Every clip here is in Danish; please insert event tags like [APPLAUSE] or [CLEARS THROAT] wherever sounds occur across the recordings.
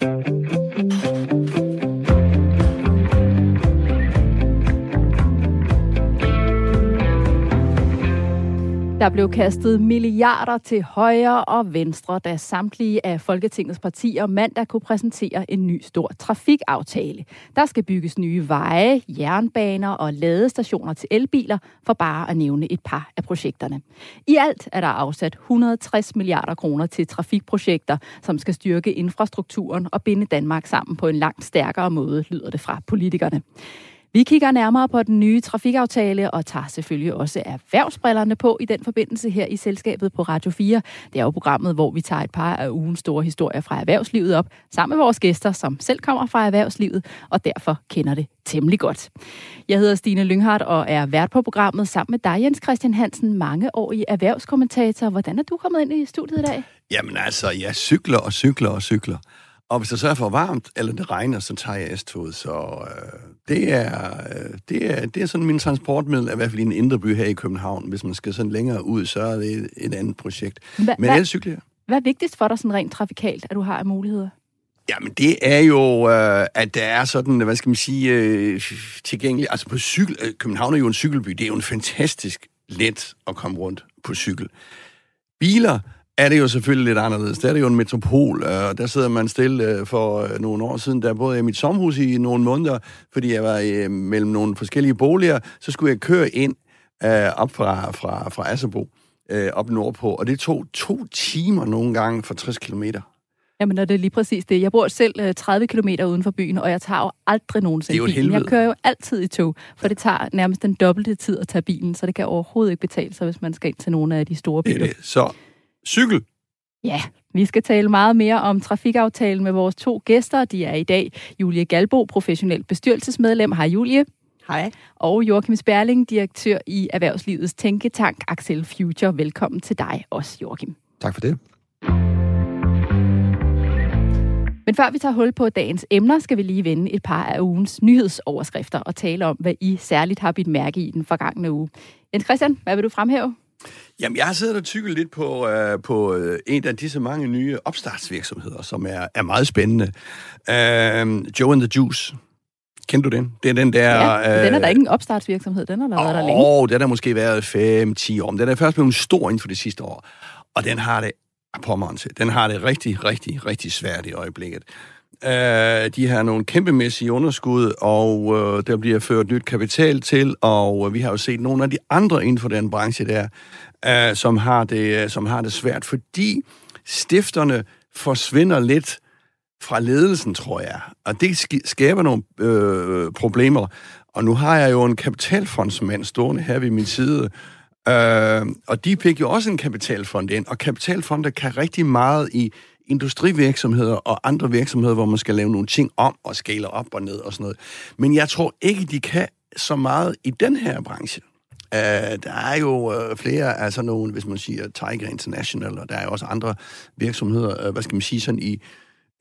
Thank you. Der blev kastet milliarder til højre og venstre, da samtlige af Folketingets partier mandag kunne præsentere en ny stor trafikaftale. Der skal bygges nye veje, jernbaner og ladestationer til elbiler, for bare at nævne et par af projekterne. I alt er der afsat 160 milliarder kroner til trafikprojekter, som skal styrke infrastrukturen og binde Danmark sammen på en langt stærkere måde, lyder det fra politikerne. Vi kigger nærmere på den nye trafikaftale og tager selvfølgelig også erhvervsbrillerne på i den forbindelse her i selskabet på Radio 4. Det er jo programmet, hvor vi tager et par af ugens store historier fra erhvervslivet op, sammen med vores gæster, som selv kommer fra erhvervslivet, og derfor kender det temmelig godt. Jeg hedder Stine Lynghardt og er vært på programmet sammen med dig, Jens Christian Hansen, mange år i erhvervskommentator. Hvordan er du kommet ind i studiet i dag? Jamen altså, jeg cykler og cykler og cykler. Og hvis det så er for varmt, eller det regner, så tager jeg S-toget. Så øh, det, er, øh, det, er, det er sådan min transportmiddel, i hvert fald i en indre by her i København. Hvis man skal sådan længere ud, så er det et, et andet projekt. Hva, Men ellers cykler jeg. Hvad er vigtigst for dig sådan rent trafikalt, at du har af muligheder? Jamen, det er jo, øh, at der er sådan, hvad skal man sige, øh, tilgængeligt. Altså på cykel, øh, København er jo en cykelby. Det er jo en fantastisk let at komme rundt på cykel. Biler, er det jo selvfølgelig lidt anderledes. Det er det jo en metropol, og øh, der sidder man stille øh, for øh, nogle år siden, der boede jeg i mit sommerhus i nogle måneder, fordi jeg var mellem nogle forskellige boliger, så skulle jeg køre ind op fra, fra, fra Asserbo, op nordpå, og det tog to timer nogle gange for 60 kilometer. Jamen, det er lige præcis det. Jeg bor selv 30 km uden for byen, og jeg tager jo aldrig nogensinde bilen. Helvede. Jeg kører jo altid i tog, for det tager nærmest den dobbelte tid at tage bilen, så det kan overhovedet ikke betale sig, hvis man skal ind til nogle af de store byer. Det det. Så cykel. Ja, vi skal tale meget mere om trafikaftalen med vores to gæster. De er i dag Julie Galbo, professionel bestyrelsesmedlem. Hej Julie. Hej. Og Joachim Sperling, direktør i Erhvervslivets Tænketank Axel Future. Velkommen til dig også, Joachim. Tak for det. Men før vi tager hul på dagens emner, skal vi lige vende et par af ugens nyhedsoverskrifter og tale om, hvad I særligt har bidt mærke i den forgangne uge. Jens Christian, hvad vil du fremhæve? Jamen, jeg har siddet og tykket lidt på, uh, på uh, en af disse mange nye opstartsvirksomheder, som er, er meget spændende. Uh, Joe and the Juice. Kender du den? Det er den der... Ja, uh, den er der ikke en opstartsvirksomhed, den har der været der længe. Åh, den har måske været 5-10 år, men den er først blevet stor inden for det sidste år. Og den har det på mig Den har det rigtig, rigtig, rigtig svært i øjeblikket. Uh, de har nogle kæmpemæssige underskud, og uh, der bliver ført nyt kapital til, og uh, vi har jo set nogle af de andre inden for den branche der, uh, som, har det, som har det svært, fordi stifterne forsvinder lidt fra ledelsen, tror jeg. Og det skaber nogle øh, problemer. Og nu har jeg jo en kapitalfondsmand stående her ved min side, øh, og de fik jo også en kapitalfond ind, og kapitalfonder kan rigtig meget i industrivirksomheder og andre virksomheder, hvor man skal lave nogle ting om og skale op og ned og sådan noget. Men jeg tror ikke, de kan så meget i den her branche. Uh, der er jo uh, flere, altså nogle, hvis man siger Tiger International, og der er jo også andre virksomheder, uh, hvad skal man sige, sådan i,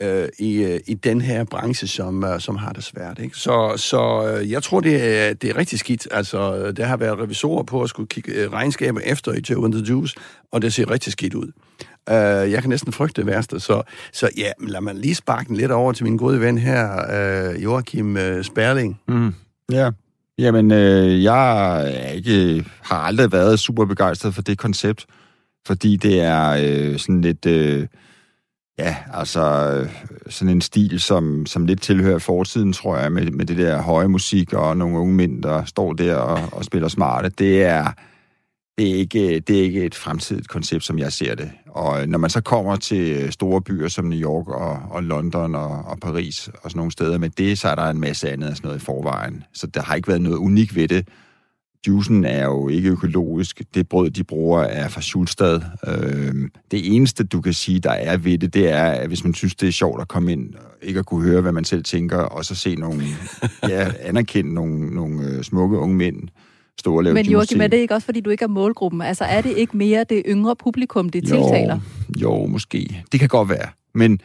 uh, i, uh, i den her branche, som, uh, som har det svært. Ikke? Så, så uh, jeg tror, det er, det er rigtig skidt. Altså, der har været revisorer på at skulle kigge uh, regnskaber efter i Joe and the Juice, og det ser rigtig skidt ud. Øh, jeg kan næsten frygte det værste, så, så ja, lad mig lige sparke den lidt over til min gode ven her, øh, Joachim øh, Sperling. Mm. Ja, jamen, øh, jeg er ikke, har aldrig været super begejstret for det koncept, fordi det er øh, sådan lidt... Øh, Ja, altså øh, sådan en stil, som, som lidt tilhører fortiden, tror jeg, med, med det der høje musik og nogle unge mænd, der står der og, og spiller smarte. Det er, det er, ikke, det er ikke et fremtidigt koncept, som jeg ser det. Og når man så kommer til store byer som New York og, og London og, og Paris og sådan nogle steder med det, så er der en masse andet af sådan noget i forvejen. Så der har ikke været noget unikt ved det. Juicen er jo ikke økologisk. Det brød, de bruger, er fra Schulstad. Øh, det eneste, du kan sige, der er ved det, det er, at hvis man synes, det er sjovt at komme ind, ikke at kunne høre, hvad man selv tænker, og så se nogle, [LAUGHS] ja, anerkende nogle, nogle øh, smukke unge mænd, stå og lave Men Joachim, er det ikke også, fordi du ikke er målgruppen? Altså, er det ikke mere det yngre publikum, det jo, tiltaler? Jo, måske. Det kan godt være. Men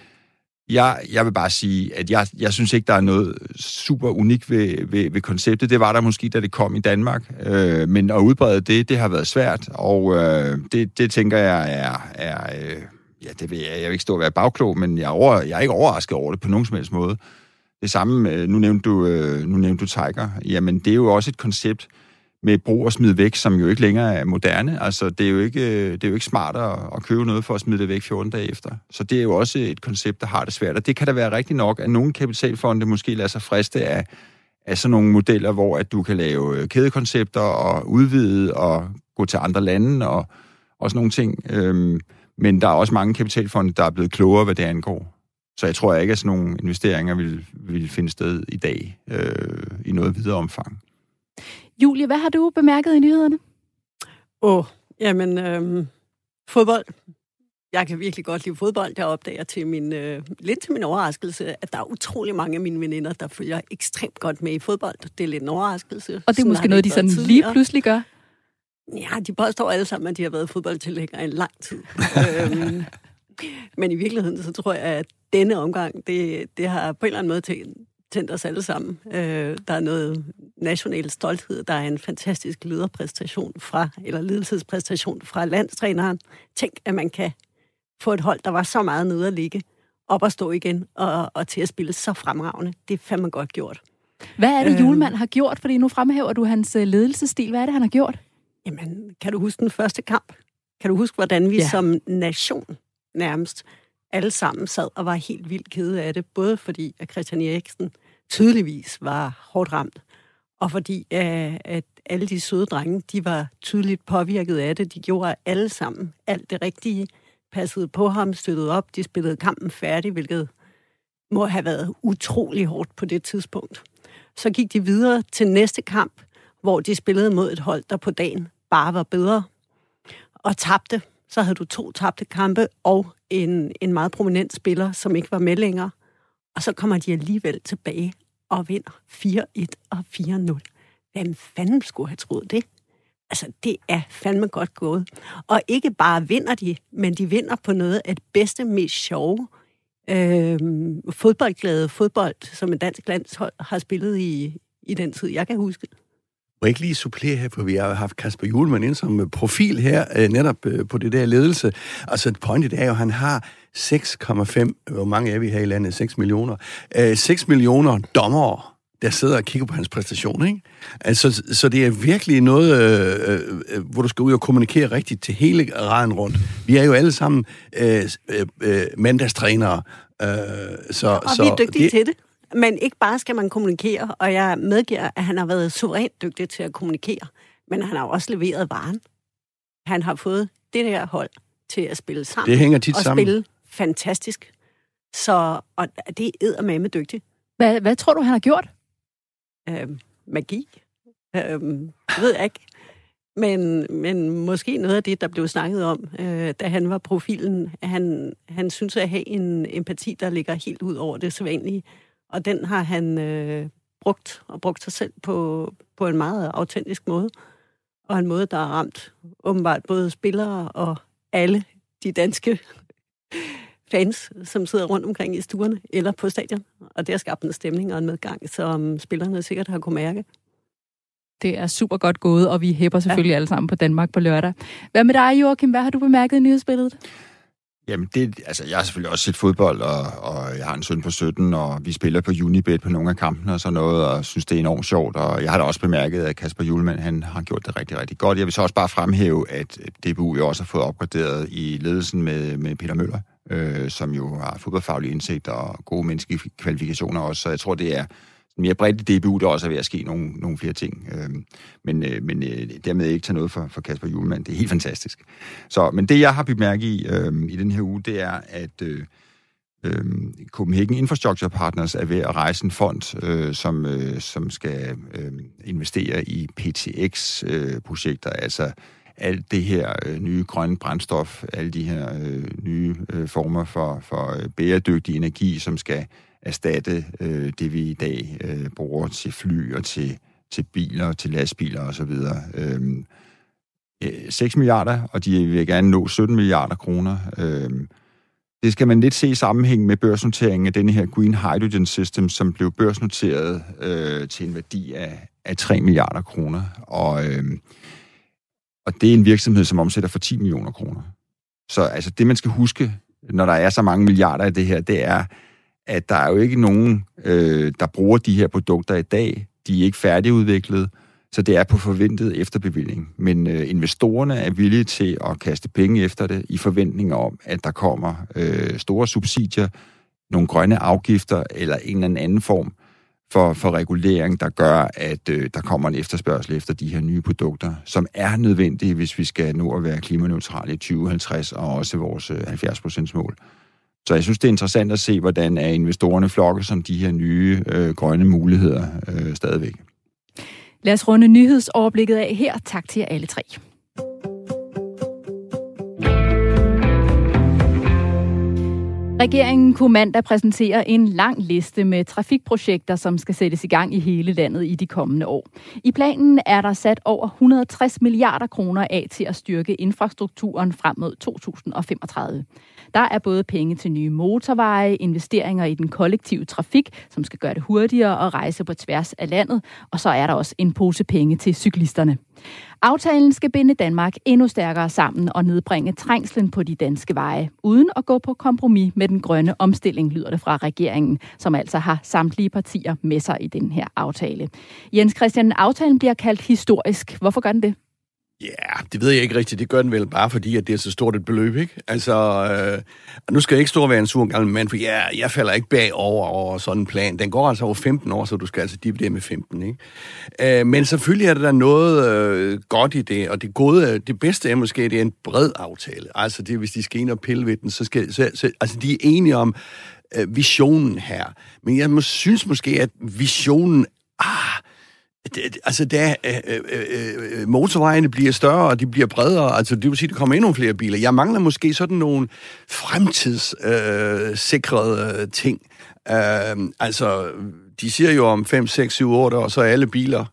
jeg, jeg vil bare sige, at jeg, jeg synes ikke, der er noget super unikt ved, ved, ved konceptet. Det var der måske, da det kom i Danmark. Øh, men at udbrede det, det har været svært, og øh, det, det tænker jeg er, er øh, ja, det vil jeg, jeg vil ikke stå og være bagklog, men jeg er, over, jeg er ikke overrasket over det på nogen som helst måde. Det samme, øh, nu nævnte du, øh, nu nævnte du Tiger. Jamen, det er jo også et koncept med brug og smid væk, som jo ikke længere er moderne. Altså, det er jo ikke, øh, det er jo ikke smart at, at købe noget for at smide det væk 14 dage efter. Så det er jo også et koncept, der har det svært. Og det kan da være rigtigt nok, at nogle kapitalfonde måske lader sig friste af, af sådan nogle modeller, hvor at du kan lave øh, kædekoncepter og udvide og gå til andre lande og, og sådan nogle ting. Øhm, men der er også mange kapitalfonde, der er blevet klogere, hvad det angår. Så jeg tror ikke, at sådan nogle investeringer vil, vil finde sted i dag øh, i noget videre omfang. Julie, hvad har du bemærket i nyhederne? Åh, oh, jamen, øh, fodbold. Jeg kan virkelig godt lide fodbold. Jeg opdager til min, øh, lidt til min overraskelse, at der er utrolig mange af mine veninder, der følger ekstremt godt med i fodbold. Det er lidt en overraskelse. Og det er måske noget, de sådan lige pludselig gør? Ja, de påstår alle sammen, at de har været fodboldtilhængere i en lang tid. [LAUGHS] øhm, men i virkeligheden, så tror jeg, at denne omgang, det, det har på en eller anden måde tændt os alle sammen. Øh, der er noget national stolthed. Der er en fantastisk lederpræstation fra, eller ledelsespræstation fra landstræneren. Tænk, at man kan få et hold, der var så meget nede at ligge, op og stå igen, og, og til at spille så fremragende. Det er fandme godt gjort. Hvad er det, øh, Julemand har gjort? Fordi nu fremhæver du hans øh, ledelsesstil. Hvad er det, han har gjort? Jamen, kan du huske den første kamp? Kan du huske, hvordan vi ja. som nation nærmest alle sammen sad og var helt vildt kede af det, både fordi at Christian Eriksen tydeligvis var hårdt ramt, og fordi øh, at alle de søde drenge, de var tydeligt påvirket af det. De gjorde alle sammen alt det rigtige, passede på ham, støttede op, de spillede kampen færdig, hvilket må have været utrolig hårdt på det tidspunkt. Så gik de videre til næste kamp, hvor de spillede mod et hold, der på dagen bare var bedre, og tabte. Så havde du to tabte kampe og en, en meget prominent spiller, som ikke var med længere. Og så kommer de alligevel tilbage og vinder 4-1 og 4-0. Hvem fanden skulle have troet det? Altså, det er fandme godt gået. Og ikke bare vinder de, men de vinder på noget af det bedste, mest sjove, øh, fodboldglade fodbold, som en dansk landshold har spillet i, i den tid, jeg kan huske. Må jeg ikke lige supplere her, for vi har haft Kasper Julemand ind som profil her, øh, netop øh, på det der ledelse. Altså, pointet er jo, at han har 6,5, hvor mange er vi her i landet? 6 millioner. 6 øh, millioner dommere, der sidder og kigger på hans præstation, ikke? Altså, så det er virkelig noget, øh, øh, hvor du skal ud og kommunikere rigtigt til hele raden rundt. Vi er jo alle sammen øh, øh, mandagstrænere. Øh, så, og så vi er dygtige det, til det. Men ikke bare skal man kommunikere, og jeg medgiver, at han har været suverænt dygtig til at kommunikere, men han har også leveret varen. Han har fået det der hold til at spille sammen. Det hænger tit og sammen. spille fantastisk. Så og det er med med dygtigt. Hvad, hvad tror du, han har gjort? Øhm, magi. Øhm, ved jeg ikke. Men, men måske noget af det, der blev snakket om, øh, da han var profilen, han, han synes at have en empati, der ligger helt ud over det sædvanlige. Og den har han øh, brugt, og brugt sig selv på, på en meget autentisk måde. Og en måde, der har ramt åbenbart både spillere og alle de danske fans, som sidder rundt omkring i stuerne eller på stadion. Og det har skabt en stemning og en medgang, som spillerne sikkert har kunnet mærke. Det er super godt gået, og vi hæpper selvfølgelig ja. alle sammen på Danmark på lørdag. Hvad med dig, Joachim? Hvad har du bemærket i nyhedsbilledet? Jamen, det, altså, jeg har selvfølgelig også set fodbold, og, og jeg har en søn på 17, og vi spiller på Unibet på nogle af kampene og sådan noget, og synes, det er enormt sjovt. Og jeg har da også bemærket, at Kasper Julemand, han har gjort det rigtig, rigtig godt. Jeg vil så også bare fremhæve, at DBU jo også har fået opgraderet i ledelsen med, med Peter Møller, øh, som jo har fodboldfaglig indsigt og gode menneskelige kvalifikationer også. Så jeg tror, det er mere bredt i DBU, der også er ved at ske nogle, nogle flere ting. Øh, men øh, men øh, dermed ikke tage noget for, for Kasper Julemand. Det er helt fantastisk. Så, men det, jeg har bemærket i, øh, i den her uge, det er, at øh, øh, Copenhagen Infrastructure Partners er ved at rejse en fond, øh, som, øh, som skal øh, investere i PTX-projekter, øh, altså alt det her øh, nye grønne brændstof, alle de her øh, nye øh, former for, for øh, bæredygtig energi, som skal erstatte øh, det, vi i dag øh, bruger til fly og til, til biler, til lastbiler osv. Øhm, øh, 6 milliarder, og de vil gerne nå 17 milliarder kroner. Øh, det skal man lidt se i sammenhæng med børsnoteringen af denne her Green Hydrogen System, som blev børsnoteret øh, til en værdi af, af 3 milliarder kroner. Og, øh, og det er en virksomhed, som omsætter for 10 millioner kroner. Så altså, det, man skal huske når der er så mange milliarder i det her, det er, at der er jo ikke nogen, øh, der bruger de her produkter i dag. De er ikke færdigudviklet, så det er på forventet efterbevilling. Men øh, investorerne er villige til at kaste penge efter det i forventning om, at der kommer øh, store subsidier, nogle grønne afgifter eller en eller anden form for, for regulering, der gør, at øh, der kommer en efterspørgsel efter de her nye produkter, som er nødvendige, hvis vi skal nå at være klimaneutrale i 2050 og også vores øh, 70% mål. Så jeg synes, det er interessant at se, hvordan er investorerne flokker som de her nye øh, grønne muligheder øh, stadigvæk. Lad os runde nyhedsoverblikket af her. Tak til jer alle tre. Regeringen kunne mandag præsentere en lang liste med trafikprojekter, som skal sættes i gang i hele landet i de kommende år. I planen er der sat over 160 milliarder kroner af til at styrke infrastrukturen frem mod 2035. Der er både penge til nye motorveje, investeringer i den kollektive trafik, som skal gøre det hurtigere at rejse på tværs af landet, og så er der også en pose penge til cyklisterne. Aftalen skal binde Danmark endnu stærkere sammen og nedbringe trængslen på de danske veje, uden at gå på kompromis med den grønne omstilling, lyder det fra regeringen, som altså har samtlige partier med sig i den her aftale. Jens Christian, aftalen bliver kaldt historisk. Hvorfor gør den det? Ja, yeah, det ved jeg ikke rigtigt. Det gør den vel bare fordi, at det er så stort et beløb, ikke? Altså, øh, nu skal jeg ikke stå og være en sur gammel mand, for jeg, jeg falder ikke bagover over sådan en plan. Den går altså over 15 år, så du skal altså dividere med 15, ikke? Øh, men selvfølgelig er der noget øh, godt i det, og det gode, det bedste er måske, det er en bred aftale. Altså, det hvis de skal ind og pille ved den, så skal... Så, så, altså, de er enige om øh, visionen her. Men jeg må, synes måske, at visionen... Ah, det, altså, da øh, øh, øh, øh, motorvejene bliver større, og de bliver bredere, altså det vil sige, at der kommer endnu flere biler. Jeg mangler måske sådan nogle fremtidssikrede øh, øh ting. Øh, altså, de siger jo om 5, 6, 7, 8 år, så er alle biler,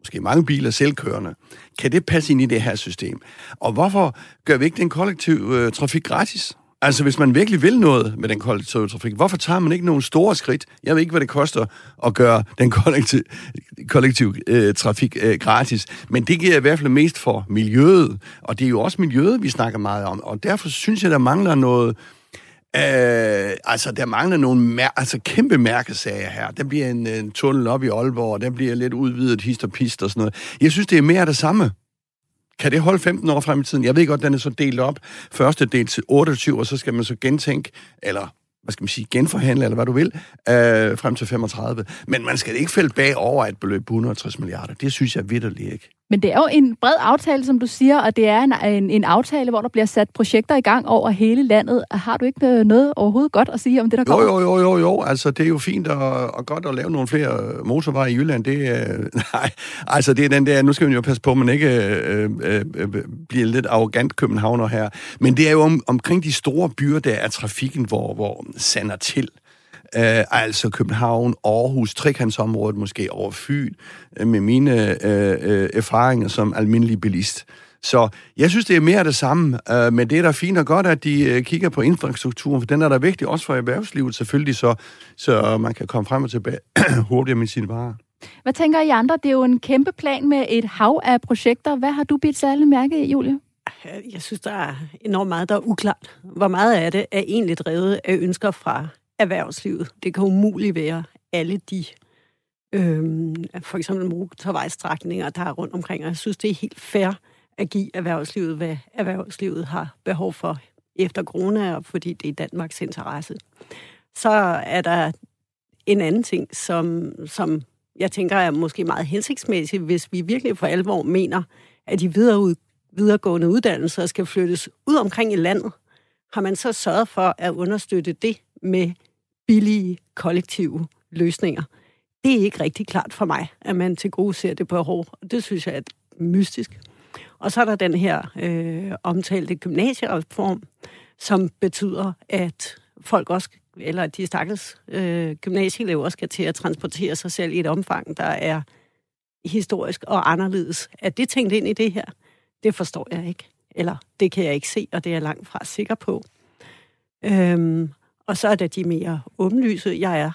måske mange biler, selvkørende. Kan det passe ind i det her system? Og hvorfor gør vi ikke den kollektive øh, trafik gratis? Altså, hvis man virkelig vil noget med den kollektive trafik, hvorfor tager man ikke nogle store skridt? Jeg ved ikke, hvad det koster at gøre den kollektive, kollektiv, øh, trafik øh, gratis, men det giver i hvert fald mest for miljøet, og det er jo også miljøet, vi snakker meget om, og derfor synes jeg, der mangler noget... Øh, altså, der mangler nogle mær- altså, kæmpe mærkesager her. Der bliver en, en tunnel op i Aalborg, og der bliver lidt udvidet hist og pist og sådan noget. Jeg synes, det er mere af det samme. Kan det holde 15 år frem i tiden? Jeg ved godt, den er så delt op. Første del til 28, og så skal man så gentænke, eller hvad skal man sige, genforhandle, eller hvad du vil, øh, frem til 35. Men man skal ikke fælde bag over et beløb på 160 milliarder. Det synes jeg vidderligt ikke. Men det er jo en bred aftale, som du siger, og det er en, en, en aftale, hvor der bliver sat projekter i gang over hele landet. Har du ikke øh, noget overhovedet godt at sige om det, der kommer? Jo, jo, jo, jo, jo. Altså, det er jo fint og, og godt at lave nogle flere motorveje i Jylland. Det, øh, [LAUGHS] nej, altså, det er den der, nu skal vi jo passe på, at man ikke øh, øh, øh, bliver lidt arrogant københavner her. Men det er jo om, omkring de store byer, der er trafikken, hvor, hvor sander til. Øh, altså København, Aarhus, trekantsområdet måske over Fyn, øh, med mine øh, øh, erfaringer som almindelig bilist. Så jeg synes, det er mere det samme, øh, men det er da fint og godt, at de øh, kigger på infrastrukturen, for den er da vigtig også for erhvervslivet selvfølgelig, så, så man kan komme frem og tilbage [CLEARS THROAT] hurtigere med sine varer. Hvad tænker I andre? Det er jo en kæmpe plan med et hav af projekter. Hvad har du bidt særlig mærke i, Julie? Jeg synes, der er enormt meget, der er uklart. Hvor meget af det er egentlig drevet af ønsker fra erhvervslivet. Det kan umuligt være alle de øh, for eksempel motorvejstrækninger, der er rundt omkring. Og jeg synes, det er helt fair at give erhvervslivet, hvad erhvervslivet har behov for efter corona, og fordi det er Danmarks interesse. Så er der en anden ting, som, som jeg tænker er måske meget hensigtsmæssigt, hvis vi virkelig for alvor mener, at de videreud, videregående uddannelser skal flyttes ud omkring i landet, har man så sørget for at understøtte det med billige kollektive løsninger. Det er ikke rigtig klart for mig, at man til gode ser det behov. Det synes jeg er mystisk. Og så er der den her øh, omtalte gymnasiereform, som betyder, at folk også, eller de stakkels øh, gymnasieelever skal til at transportere sig selv i et omfang, der er historisk og anderledes. Er det tænkt ind i det her? Det forstår jeg ikke. Eller det kan jeg ikke se, og det er jeg langt fra sikker på. Øhm, og så er der de mere åbenlyse. Jeg er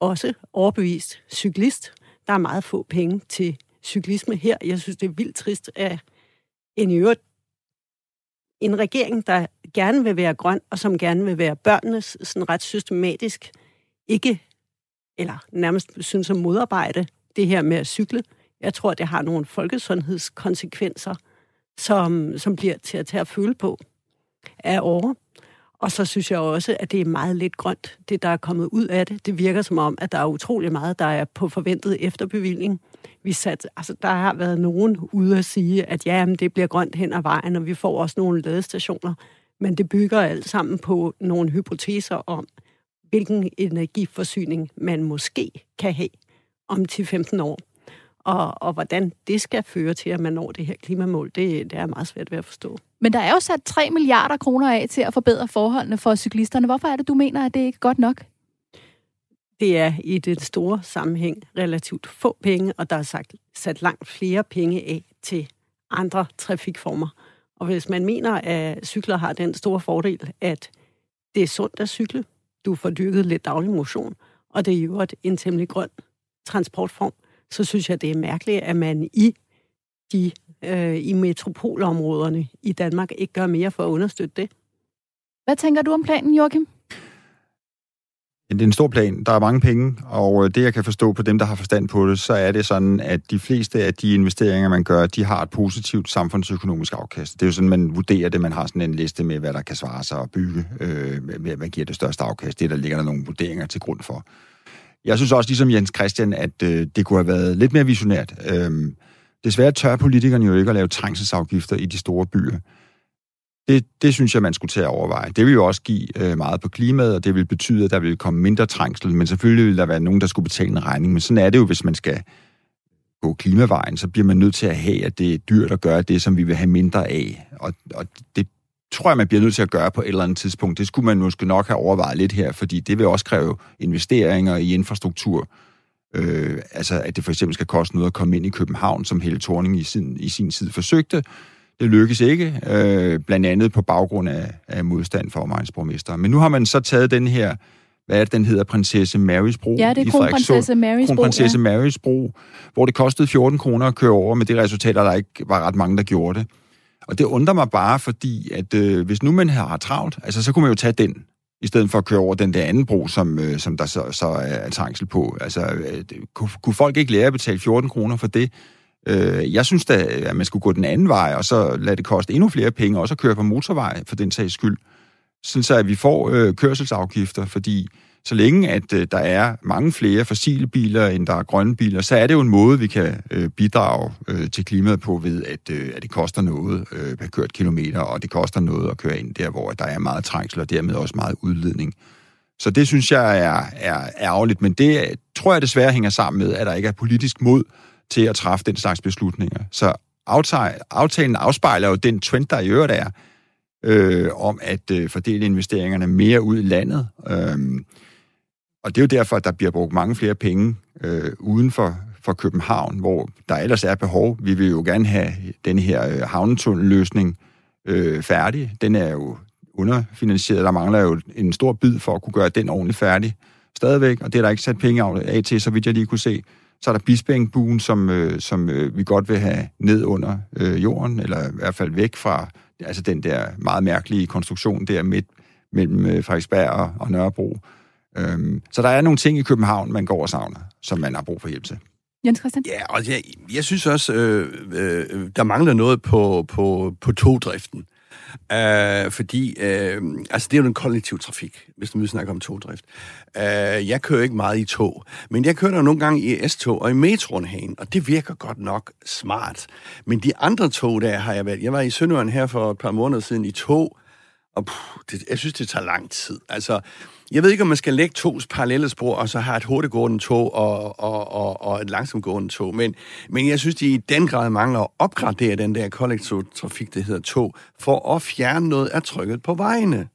også overbevist cyklist. Der er meget få penge til cyklisme her. Jeg synes, det er vildt trist, at en i øvrigt en regering, der gerne vil være grøn, og som gerne vil være børnenes sådan ret systematisk, ikke, eller nærmest synes at modarbejde det her med at cykle. Jeg tror, det har nogle folkesundhedskonsekvenser, som, som bliver til at tage at føle på af år. Og så synes jeg også, at det er meget lidt grønt, det der er kommet ud af det. Det virker som om, at der er utrolig meget, der er på forventet efterbevilling. Vi sat, altså, der har været nogen ude at sige, at ja, jamen, det bliver grønt hen ad vejen, og vi får også nogle ladestationer. Men det bygger alt sammen på nogle hypoteser om, hvilken energiforsyning man måske kan have om 10-15 år. Og, og hvordan det skal føre til, at man når det her klimamål, det, det er meget svært ved at forstå. Men der er jo sat 3 milliarder kroner af til at forbedre forholdene for cyklisterne. Hvorfor er det, du mener, at det ikke er godt nok? Det er i den store sammenhæng relativt få penge, og der er sagt, sat langt flere penge af til andre trafikformer. Og hvis man mener, at cykler har den store fordel, at det er sundt at cykle, du får dyrket lidt daglig motion, og det er jo en temmelig grøn transportform, så synes jeg, det er mærkeligt, at man i de øh, i metropolområderne i Danmark ikke gør mere for at understøtte det. Hvad tænker du om planen, Joachim? Det er en stor plan. Der er mange penge, og øh, det, jeg kan forstå på dem, der har forstand på det, så er det sådan, at de fleste af de investeringer, man gør, de har et positivt samfundsøkonomisk afkast. Det er jo sådan, man vurderer det. Man har sådan en liste med, hvad der kan svare sig at bygge. Øh, hvad giver det største afkast? Det der ligger der nogle vurderinger til grund for. Jeg synes også, ligesom Jens Christian, at øh, det kunne have været lidt mere visionært. Øhm, desværre tør politikerne jo ikke at lave trængselsafgifter i de store byer. Det, det synes jeg, man skulle tage at overveje. Det vil jo også give øh, meget på klimaet, og det vil betyde, at der vil komme mindre trængsel, men selvfølgelig vil der være nogen, der skulle betale en regning. Men sådan er det jo, hvis man skal gå klimavejen, så bliver man nødt til at have, at det er dyrt at gøre det, som vi vil have mindre af. Og, og det tror jeg, man bliver nødt til at gøre på et eller andet tidspunkt. Det skulle man måske nok have overvejet lidt her, fordi det vil også kræve investeringer i infrastruktur. Øh, altså, at det for eksempel skal koste noget at komme ind i København, som Helle Thorning i sin, i sin tid forsøgte. Det lykkes ikke, øh, blandt andet på baggrund af, af modstand for omegnsborgmester. Men nu har man så taget den her, hvad er det, den hedder, Prinsesse Marys Bro? Ja, det er Kronprinsesse Marys Bro. Kronprinsesse ja. Marys Bro, hvor det kostede 14 kroner at køre over, med det resultat, at der ikke var ret mange, der gjorde det. Og det undrer mig bare, fordi at øh, hvis nu man har travlt, altså så kunne man jo tage den, i stedet for at køre over den der anden bro, som, øh, som der så, så er trængsel på. Altså, øh, kunne, kunne folk ikke lære at betale 14 kroner for det? Øh, jeg synes da, at man skulle gå den anden vej, og så lade det koste endnu flere penge, og så køre på motorvej for den sags skyld. Sådan så, at vi får øh, kørselsafgifter, fordi så længe at øh, der er mange flere fossile biler, end der er grønne biler, så er det jo en måde, vi kan øh, bidrage øh, til klimaet på ved, at, øh, at det koster noget øh, per kørt kilometer, og det koster noget at køre ind der, hvor der er meget trængsel, og dermed også meget udledning. Så det synes jeg er, er ærgerligt, men det øh, tror jeg desværre hænger sammen med, at der ikke er politisk mod til at træffe den slags beslutninger. Så aftalen afspejler jo den trend, der i øvrigt er, øh, om at øh, fordele investeringerne mere ud i landet. Øh, og det er jo derfor, at der bliver brugt mange flere penge øh, uden for, for København, hvor der ellers er behov. Vi vil jo gerne have den her øh, havnetunnelløsning øh, færdig. Den er jo underfinansieret. Der mangler jo en stor bid for at kunne gøre den ordentligt færdig stadigvæk, og det er der ikke sat penge af til, så vidt jeg lige kunne se. Så er der Bispingbuen, som, øh, som øh, vi godt vil have ned under øh, jorden, eller i hvert fald væk fra altså den der meget mærkelige konstruktion der midt mellem øh, Frederiksberg og, og Nørrebro. Øhm, så der er nogle ting i København, man går og savner, som man har brug for hjælp til. Jens Christian? Ja, og jeg, jeg synes også, øh, øh, der mangler noget på, på, på togdriften. Uh, fordi, uh, altså det er jo den kollektive trafik, hvis nu vi snakker om togdrift. Uh, jeg kører ikke meget i tog, men jeg kører der nogle gange i S-tog og i metroen herinde, og det virker godt nok smart. Men de andre tog, der har jeg været, jeg var i Sønderjylland her for et par måneder siden i tog, og puh, det, jeg synes, det tager lang tid. Altså, jeg ved ikke, om man skal lægge to parallelle spor, og så have et hurtiggående tog og, og, og, og et langsomt tog. Men, men jeg synes, de i den grad mangler at opgradere den der kollektiv trafik, hedder tog, for at fjerne noget af trykket på vejene.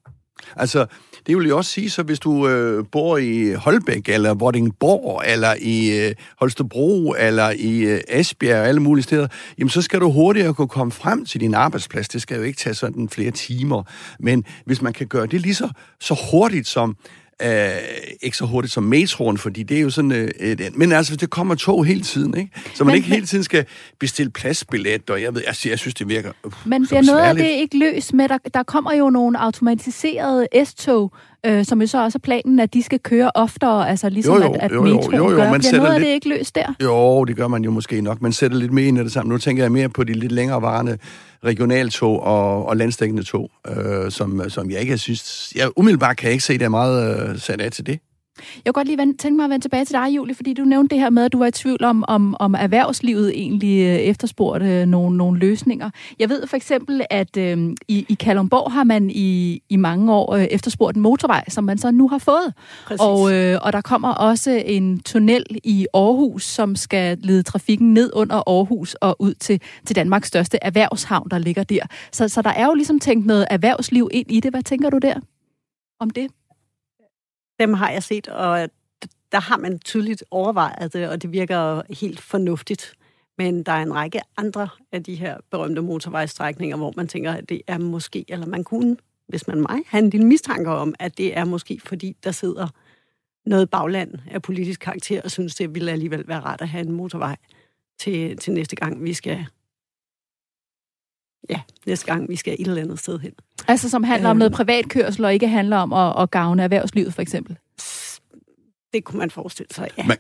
Altså, det vil jo også sige, så hvis du øh, bor i Holbæk, eller Vordingborg, eller i øh, Holstebro, eller i øh, Esbjerg, og alle mulige steder, jamen så skal du hurtigere kunne komme frem til din arbejdsplads. Det skal jo ikke tage sådan flere timer. Men hvis man kan gøre det lige så, så hurtigt som øh, ikke så hurtigt som metroen, fordi det er jo sådan... Øh, et, men altså, det kommer tog hele tiden, ikke? Så man men, ikke hele tiden skal bestille pladsbillet, og jeg, ved, jeg, jeg synes, det virker uh, Men bliver noget af det ikke løst med, der, der kommer jo nogle automatiserede S-tog, øh, som jo så også er planen, at de skal køre oftere, altså ligesom jo, jo, at, at jo, jo, metroen jo, jo, gør. Man bliver noget af det ikke løst der? Jo, det gør man jo måske nok. Man sætter lidt mere ind i det sammen. Nu tænker jeg mere på de lidt længere varende regionaltog og, og landstækkende tog, øh, som, som jeg ikke synes... Jeg umiddelbart kan jeg ikke se, det er meget øh, sat af til det. Jeg kunne godt lige vende, tænke mig at vende tilbage til dig, Julie, fordi du nævnte det her med, at du var i tvivl om, om, om erhvervslivet egentlig øh, efterspurgte øh, nogle, nogle løsninger. Jeg ved for eksempel, at øh, i, i Kalundborg har man i, i mange år øh, efterspurgt en motorvej, som man så nu har fået. Og, øh, og der kommer også en tunnel i Aarhus, som skal lede trafikken ned under Aarhus og ud til, til Danmarks største erhvervshavn, der ligger der. Så, så der er jo ligesom tænkt noget erhvervsliv ind i det. Hvad tænker du der om det? Dem har jeg set, og der har man tydeligt overvejet det, og det virker helt fornuftigt. Men der er en række andre af de her berømte motorvejstrækninger, hvor man tænker, at det er måske, eller man kunne, hvis man mig, have en lille mistanke om, at det er måske, fordi der sidder noget bagland af politisk karakter, og synes, det ville alligevel være rart at have en motorvej til, til næste gang, vi skal ja, næste gang vi skal et eller andet sted hen. Altså som handler øhm, om noget privatkørsel, og ikke handler om at, at gavne erhvervslivet, for eksempel? Det kunne man forestille sig, ja. Men,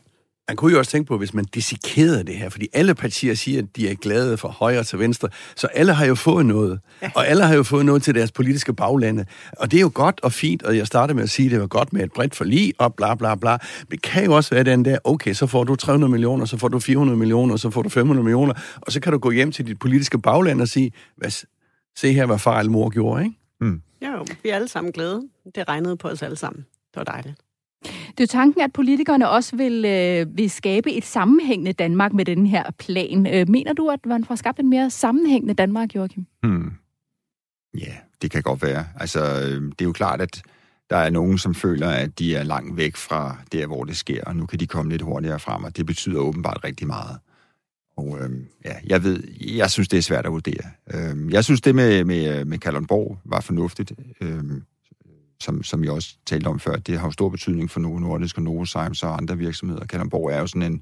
man kunne jo også tænke på, hvis man dissekerede det her, fordi alle partier siger, at de er glade fra højre til venstre, så alle har jo fået noget, ja. og alle har jo fået noget til deres politiske baglande. Og det er jo godt og fint, og jeg startede med at sige, at det var godt med et bredt forlig, og bla bla bla. Men det kan jo også være den der, okay, så får du 300 millioner, så får du 400 millioner, så får du 500 millioner, og så kan du gå hjem til dit politiske bagland og sige, hvad, se her, hvad far og mor gjorde, ikke? Mm. Jo, vi er alle sammen glade. Det regnede på os alle sammen. Det var dejligt. Det er jo tanken, at politikerne også vil, øh, vil skabe et sammenhængende Danmark med den her plan. Øh, mener du, at man får skabt en mere sammenhængende Danmark, Joachim? Hmm. Ja, det kan godt være. Altså, øh, det er jo klart, at der er nogen, som føler, at de er langt væk fra der, hvor det sker, og nu kan de komme lidt hurtigere frem, og det betyder åbenbart rigtig meget. Og øh, ja, jeg ved, jeg synes, det er svært at vurdere. Øh, jeg synes, det med, med, med Kalundborg var fornuftigt. Øh, som, som jeg også talte om før, det har jo stor betydning for Novo Nordisk og Novozymes og andre virksomheder. Kalundborg er jo sådan en,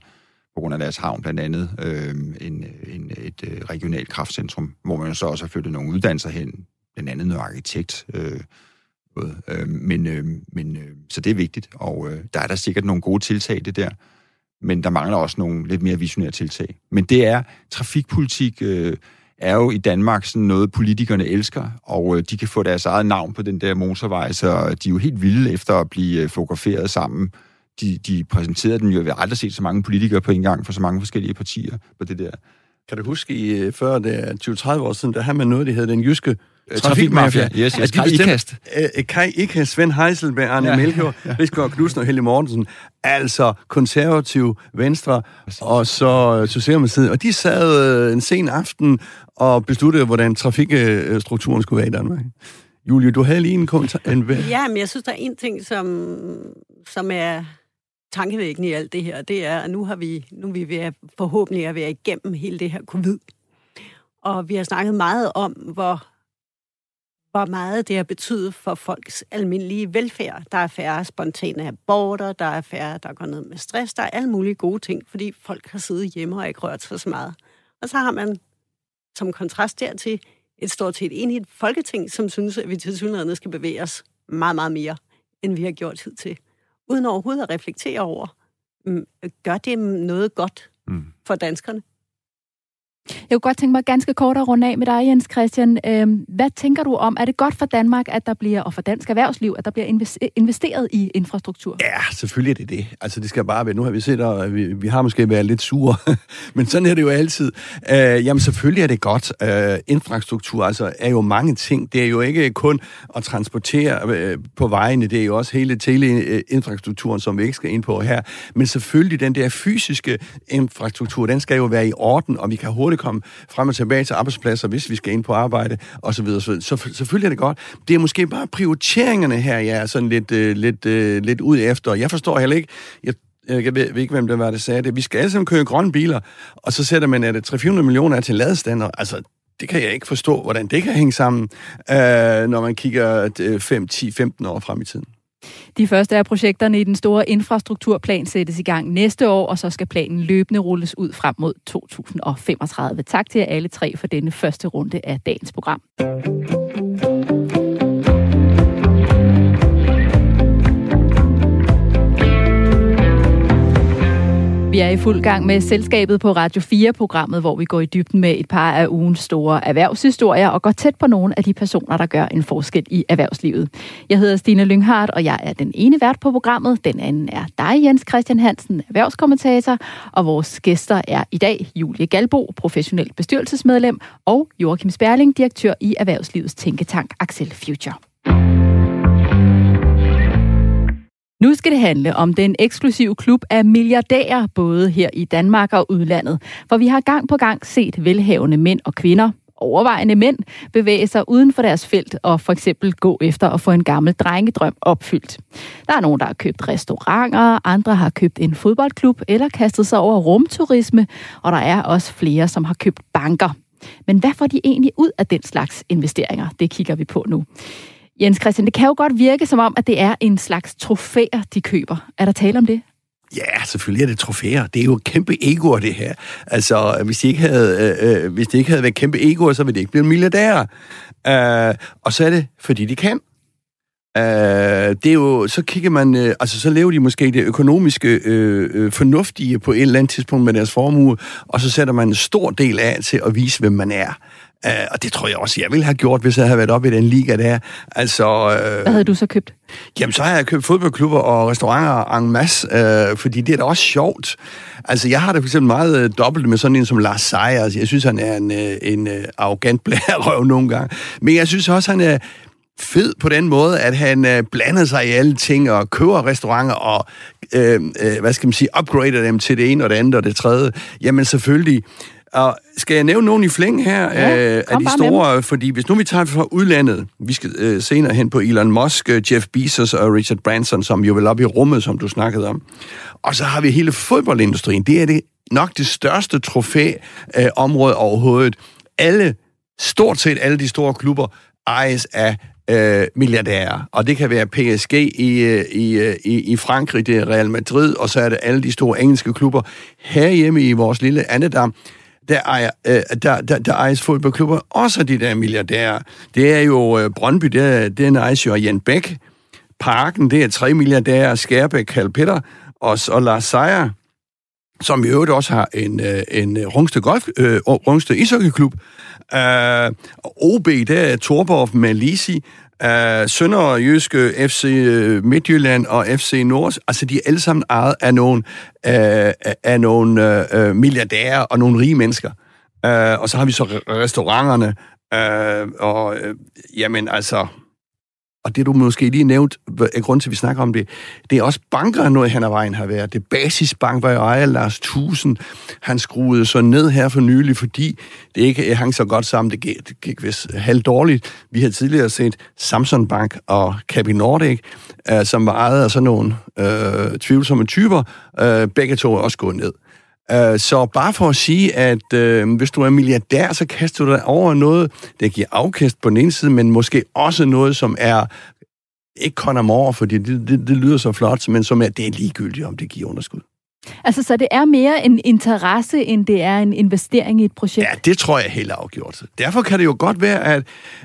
på grund af deres havn blandt andet, øh, en, en, et øh, regionalt kraftcentrum, hvor man jo så også har flyttet nogle uddannelser hen, blandt andet noget arkitekt. Øh, øh, men, øh, men øh, så det er vigtigt, og øh, der er der sikkert nogle gode tiltag det der, men der mangler også nogle lidt mere visionære tiltag. Men det er trafikpolitik, øh, er jo i Danmark sådan noget, politikerne elsker, og øh, de kan få deres eget navn på den der motorvej, så de er jo helt vilde efter at blive øh, fotograferet sammen. De, de præsenterede den jo, jeg har aldrig set så mange politikere på en gang for så mange forskellige partier på det der. Kan du huske, i, øh, før det 20-30 år siden, der havde man noget, der hed den jyske Trafikmafia. Yes, yes. Kai Ikast. Kai Ikast, Svend Heiselberg, Arne ja, Melchior, ja. Rigsgaard Knudsen og Helge Mortensen. Altså konservativ Venstre, og så Socialdemokratiet. Og de sad en sen aften og besluttede, hvordan trafikstrukturen skulle være i Danmark. Julie, du havde lige en kommentar. En... Ja, men jeg synes, der er en ting, som, som er tankevækkende i alt det her. Det er, at nu har vi, nu er vi ved at forhåbentlig at være igennem hele det her covid. Og vi har snakket meget om, hvor hvor meget det har betydet for folks almindelige velfærd. Der er færre spontane aborter, der er færre, der går ned med stress, der er alle mulige gode ting, fordi folk har siddet hjemme og ikke rørt sig så meget. Og så har man som kontrast dertil et stort set enigt folketing, som synes, at vi til synligheden skal bevæge os meget, meget mere, end vi har gjort tid til. Uden overhovedet at reflektere over, mm, gør det noget godt mm. for danskerne? Jeg kunne godt tænke mig ganske kort at runde af med dig, Jens Christian. Øhm, hvad tænker du om, er det godt for Danmark, at der bliver, og for dansk erhvervsliv, at der bliver investeret i infrastruktur? Ja, selvfølgelig er det det. Altså det skal bare være, nu har vi set, og vi, vi har måske været lidt sure, [LAUGHS] men sådan er det jo altid. Øh, jamen selvfølgelig er det godt. Øh, infrastruktur altså er jo mange ting. Det er jo ikke kun at transportere øh, på vejene, det er jo også hele teleinfrastrukturen, som vi ikke skal ind på her. Men selvfølgelig den der fysiske infrastruktur, den skal jo være i orden, og vi kan hurtigt komme frem og tilbage til arbejdspladser, hvis vi skal ind på arbejde, og så videre. Så, selvfølgelig er det godt. Det er måske bare prioriteringerne her, jeg er sådan lidt, øh, lidt, øh, lidt ud efter. Jeg forstår heller ikke, jeg jeg ved, ved ikke, hvem det var, der sagde det. Vi skal alle sammen køre grønne biler, og så sætter man, at 300 millioner er til ladestander. Altså, det kan jeg ikke forstå, hvordan det kan hænge sammen, øh, når man kigger 5, 10, 15 år frem i tiden. De første af projekterne i den store infrastrukturplan sættes i gang næste år, og så skal planen løbende rulles ud frem mod 2035. Tak til jer alle tre for denne første runde af dagens program. Vi er i fuld gang med selskabet på Radio 4-programmet, hvor vi går i dybden med et par af ugens store erhvervshistorier og går tæt på nogle af de personer, der gør en forskel i erhvervslivet. Jeg hedder Stine Lynghardt, og jeg er den ene vært på programmet. Den anden er dig, Jens Christian Hansen, erhvervskommentator, og vores gæster er i dag Julie Galbo, professionel bestyrelsesmedlem, og Joachim Sperling, direktør i Erhvervslivets tænketank Axel Future. Nu skal det handle om den eksklusive klub af milliardærer, både her i Danmark og udlandet. For vi har gang på gang set velhavende mænd og kvinder, overvejende mænd, bevæge sig uden for deres felt og for eksempel gå efter at få en gammel drengedrøm opfyldt. Der er nogen, der har købt restauranter, andre har købt en fodboldklub eller kastet sig over rumturisme, og der er også flere, som har købt banker. Men hvad får de egentlig ud af den slags investeringer? Det kigger vi på nu. Jens Christian, det kan jo godt virke som om, at det er en slags trofæer, de køber. Er der tale om det? Ja, selvfølgelig er det trofæer. Det er jo kæmpe egoer, det her. Altså, hvis øh, øh, det ikke havde, øh, hvis de ikke havde været kæmpe egoer, så ville det ikke blive milliardærer. Øh, og så er det, fordi de kan. Uh, det er jo, så kigger man, uh, altså så lever de måske det økonomiske uh, uh, fornuftige på et eller andet tidspunkt med deres formue, og så sætter man en stor del af til at vise, hvem man er. Uh, og det tror jeg også, jeg ville have gjort, hvis jeg havde været oppe i den liga der. Altså, uh, Hvad havde du så købt? Jamen, så har jeg købt fodboldklubber og restauranter en masse, uh, fordi det er da også sjovt. Altså, jeg har det for eksempel meget uh, dobbelt med sådan en som Lars Seier. Altså, jeg synes, han er en, uh, en uh, arrogant [LAUGHS] blærerøv nogle gange. Men jeg synes også, han er fed på den måde, at han øh, blander sig i alle ting og køber restauranter og, øh, øh, hvad skal man sige, upgrader dem til det ene og det andet og det tredje. Jamen selvfølgelig. Og skal jeg nævne nogen i flæng her ja, øh, af de store? Fordi hvis nu vi tager fra udlandet, vi skal øh, senere hen på Elon Musk, øh, Jeff Bezos og Richard Branson, som jo vil op i rummet, som du snakkede om. Og så har vi hele fodboldindustrien. Det er det nok det største trofæområde øh, overhovedet. Alle, stort set alle de store klubber, ejes af øh, milliardærer. Og det kan være PSG i, øh, i, øh, i, i Frankrig, det er Real Madrid, og så er det alle de store engelske klubber. Herhjemme i vores lille Annedam, der, ejer, øh, der, der, der ejes fodboldklubber også de der milliardærer. Det er jo øh, Brøndby, det er, det ejes jo Jan Bæk. Parken, det er tre milliardærer, Skærbæk, Karl Peter, og, og Lars Seier, som i øvrigt også har en, øh, en øh, Rungsted, Golf, øh, Rungsted Ishockeyklub, Øh, OB, det er Torborg med Lisi. Uh, Sønderjyske, FC øh, Midtjylland og FC Nord, altså de er alle sammen ejet af nogle, uh, af nogle uh, milliardærer og nogle rige mennesker. Uh, og så har vi så restauranterne, uh, og uh, jamen altså, og det du måske lige nævnt, er grund til, at vi snakker om det, det er også banker, noget han ad vejen har været. Det basisbank var jo ejer Lars Tusen. Han skruede så ned her for nylig, fordi det ikke hang så godt sammen. Det gik, det gik vist halvt dårligt. Vi har tidligere set Samsung Bank og Capi Nordic, øh, som var ejet af sådan nogle øh, tvivlsomme typer. Øh, begge to er også gået ned. Øh, så bare for at sige, at øh, hvis du er milliardær, så kaster du dig over noget, der giver afkast på den ene side, men måske også noget, som er ikke kun om over, fordi det, det, det lyder så flot, men som er, det er ligegyldigt, om det giver underskud. Altså, så det er mere en interesse, end det er en investering i et projekt? Ja, det tror jeg helt afgjort. Derfor kan det jo godt være, at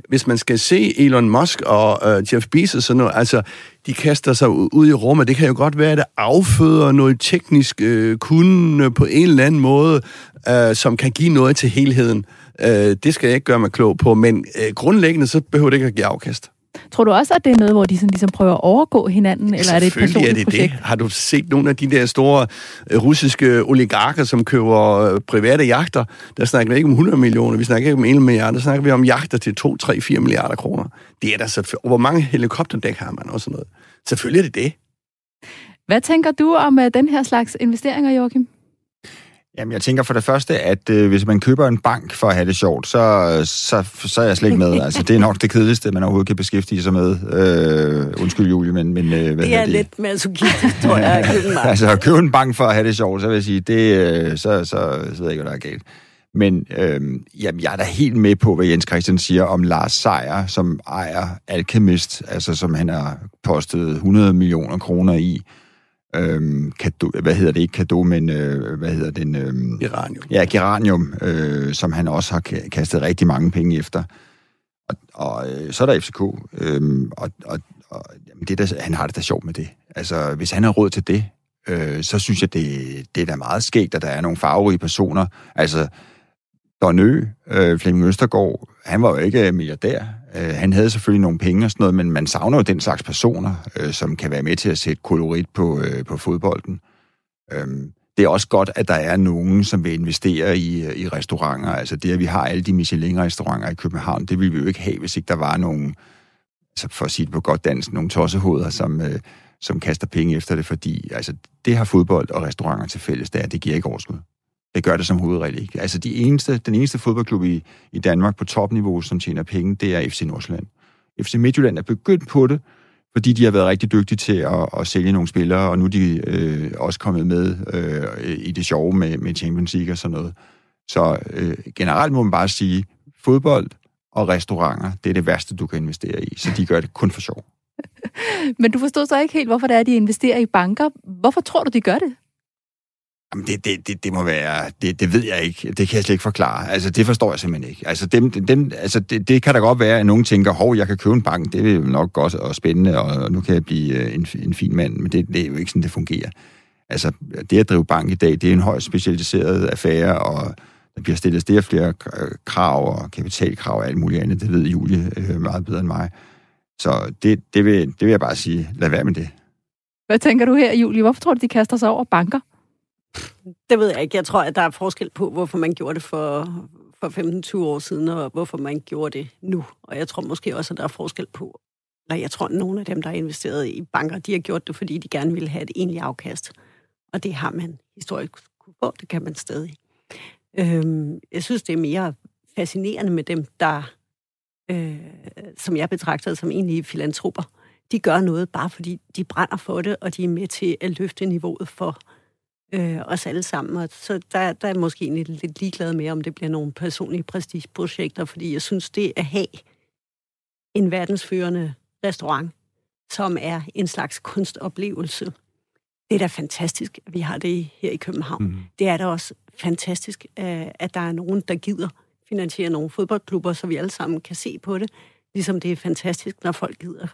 hvis man skal se Elon Musk og øh, Jeff Bezos og noget, altså, de kaster sig ud i rummet. Det kan jo godt være, at det afføder noget teknisk øh, kunde på en eller anden måde, øh, som kan give noget til helheden. Øh, det skal jeg ikke gøre mig klog på, men øh, grundlæggende så behøver det ikke at give afkast. Tror du også, at det er noget, hvor de sådan ligesom prøver at overgå hinanden, eller er det et personligt er det projekt? det. Har du set nogle af de der store uh, russiske oligarker, som køber uh, private jagter? Der snakker vi ikke om 100 millioner, vi snakker ikke om 1 milliard, der snakker vi om jagter til 2, 3, 4 milliarder kroner. Det er der selvfølgelig. Hvor mange helikopterdæk har man og sådan noget? Selvfølgelig er det det. Hvad tænker du om uh, den her slags investeringer, Joachim? Jamen, jeg tænker for det første, at øh, hvis man køber en bank for at have det sjovt, så, så, så er jeg slet ikke med. [LAUGHS] Altså, det er nok det kedeligste, man overhovedet kan beskæftige sig med. Øh, undskyld, Julie, men... men øh, hvad det er det? lidt masochistisk, tror jeg, at købe en bank. [LAUGHS] altså, at købe en bank for at have det sjovt, så vil jeg sige, det, øh, så, så, så ved jeg ikke, hvad der er galt. Men øhm, jamen, jeg er da helt med på, hvad Jens Christian siger om Lars Seier, som ejer Alchemist, altså som han har postet 100 millioner kroner i. Øhm, kado, hvad hedder det ikke kado, men øh, hvad hedder den? Øhm, Geranium. Ja, Geranium, øh, som han også har kastet rigtig mange penge efter. Og, og øh, så er der FCK, øh, og, og, og jamen, det der, han har det da sjovt med det. Altså, hvis han har råd til det, øh, så synes jeg, det, det er da meget skægt, at der er nogle farverige personer. Altså, Donø, øh, Flemming Østergaard, han var jo ikke øh, milliardær. Øh, han havde selvfølgelig nogle penge og sådan noget, men man savner jo den slags personer, øh, som kan være med til at sætte kolorit på, øh, på fodbolden. Øh, det er også godt, at der er nogen, som vil investere i, øh, i restauranter. Altså det, at vi har alle de Michelin-restauranter i København, det ville vi jo ikke have, hvis ikke der var nogen, altså for at sige det på godt dansk, nogle tossehoveder, som, øh, som kaster penge efter det, fordi altså, det har fodbold og restauranter til fælles, det, er, det giver ikke overskud. Det gør det som hovedregel ikke. Altså de eneste, den eneste fodboldklub i, i Danmark på topniveau, som tjener penge, det er FC Nordsjælland. FC Midtjylland er begyndt på det, fordi de har været rigtig dygtige til at, at sælge nogle spillere, og nu er de øh, også kommet med øh, i det sjove med, med Champions League og sådan noget. Så øh, generelt må man bare sige, fodbold og restauranter, det er det værste, du kan investere i, så de gør det kun for sjov. [LAUGHS] Men du forstår så ikke helt, hvorfor det er, at de investerer i banker. Hvorfor tror du, de gør det? Jamen, det, det, det, det må være... Det, det ved jeg ikke. Det kan jeg slet ikke forklare. Altså, det forstår jeg simpelthen ikke. Altså, dem, dem, altså det, det kan da godt være, at nogen tænker, hov, jeg kan købe en bank, det er nok godt og spændende, og nu kan jeg blive øh, en, en fin mand, men det, det er jo ikke sådan, det fungerer. Altså, det at drive bank i dag, det er en højt specialiseret affære, og der bliver stillet flere flere øh, krav og kapitalkrav og alt muligt andet. Det ved Julie øh, meget bedre end mig. Så det, det, vil, det vil jeg bare sige, lad være med det. Hvad tænker du her, Julie? Hvorfor tror du, de kaster sig over banker? Det ved jeg ikke. Jeg tror, at der er forskel på, hvorfor man gjorde det for, for 15-20 år siden, og hvorfor man gjorde det nu. Og jeg tror måske også, at der er forskel på, eller jeg tror, at nogle af dem, der har investeret i banker, de har gjort det, fordi de gerne ville have et egentligt afkast. Og det har man historisk kunne få, det kan man stadig. Øhm, jeg synes, det er mere fascinerende med dem, der, øh, som jeg betragter som egentlig filantroper. De gør noget bare fordi de brænder for det, og de er med til at løfte niveauet for øh, os alle sammen. Og så der, der er jeg måske egentlig lidt ligeglad med, om det bliver nogle personlige prestigeprojekter, fordi jeg synes, det at have en verdensførende restaurant, som er en slags kunstoplevelse, det er da fantastisk, at vi har det her i København. Mm. Det er da også fantastisk, øh, at der er nogen, der gider finansiere nogle fodboldklubber, så vi alle sammen kan se på det. Ligesom det er fantastisk, når folk gider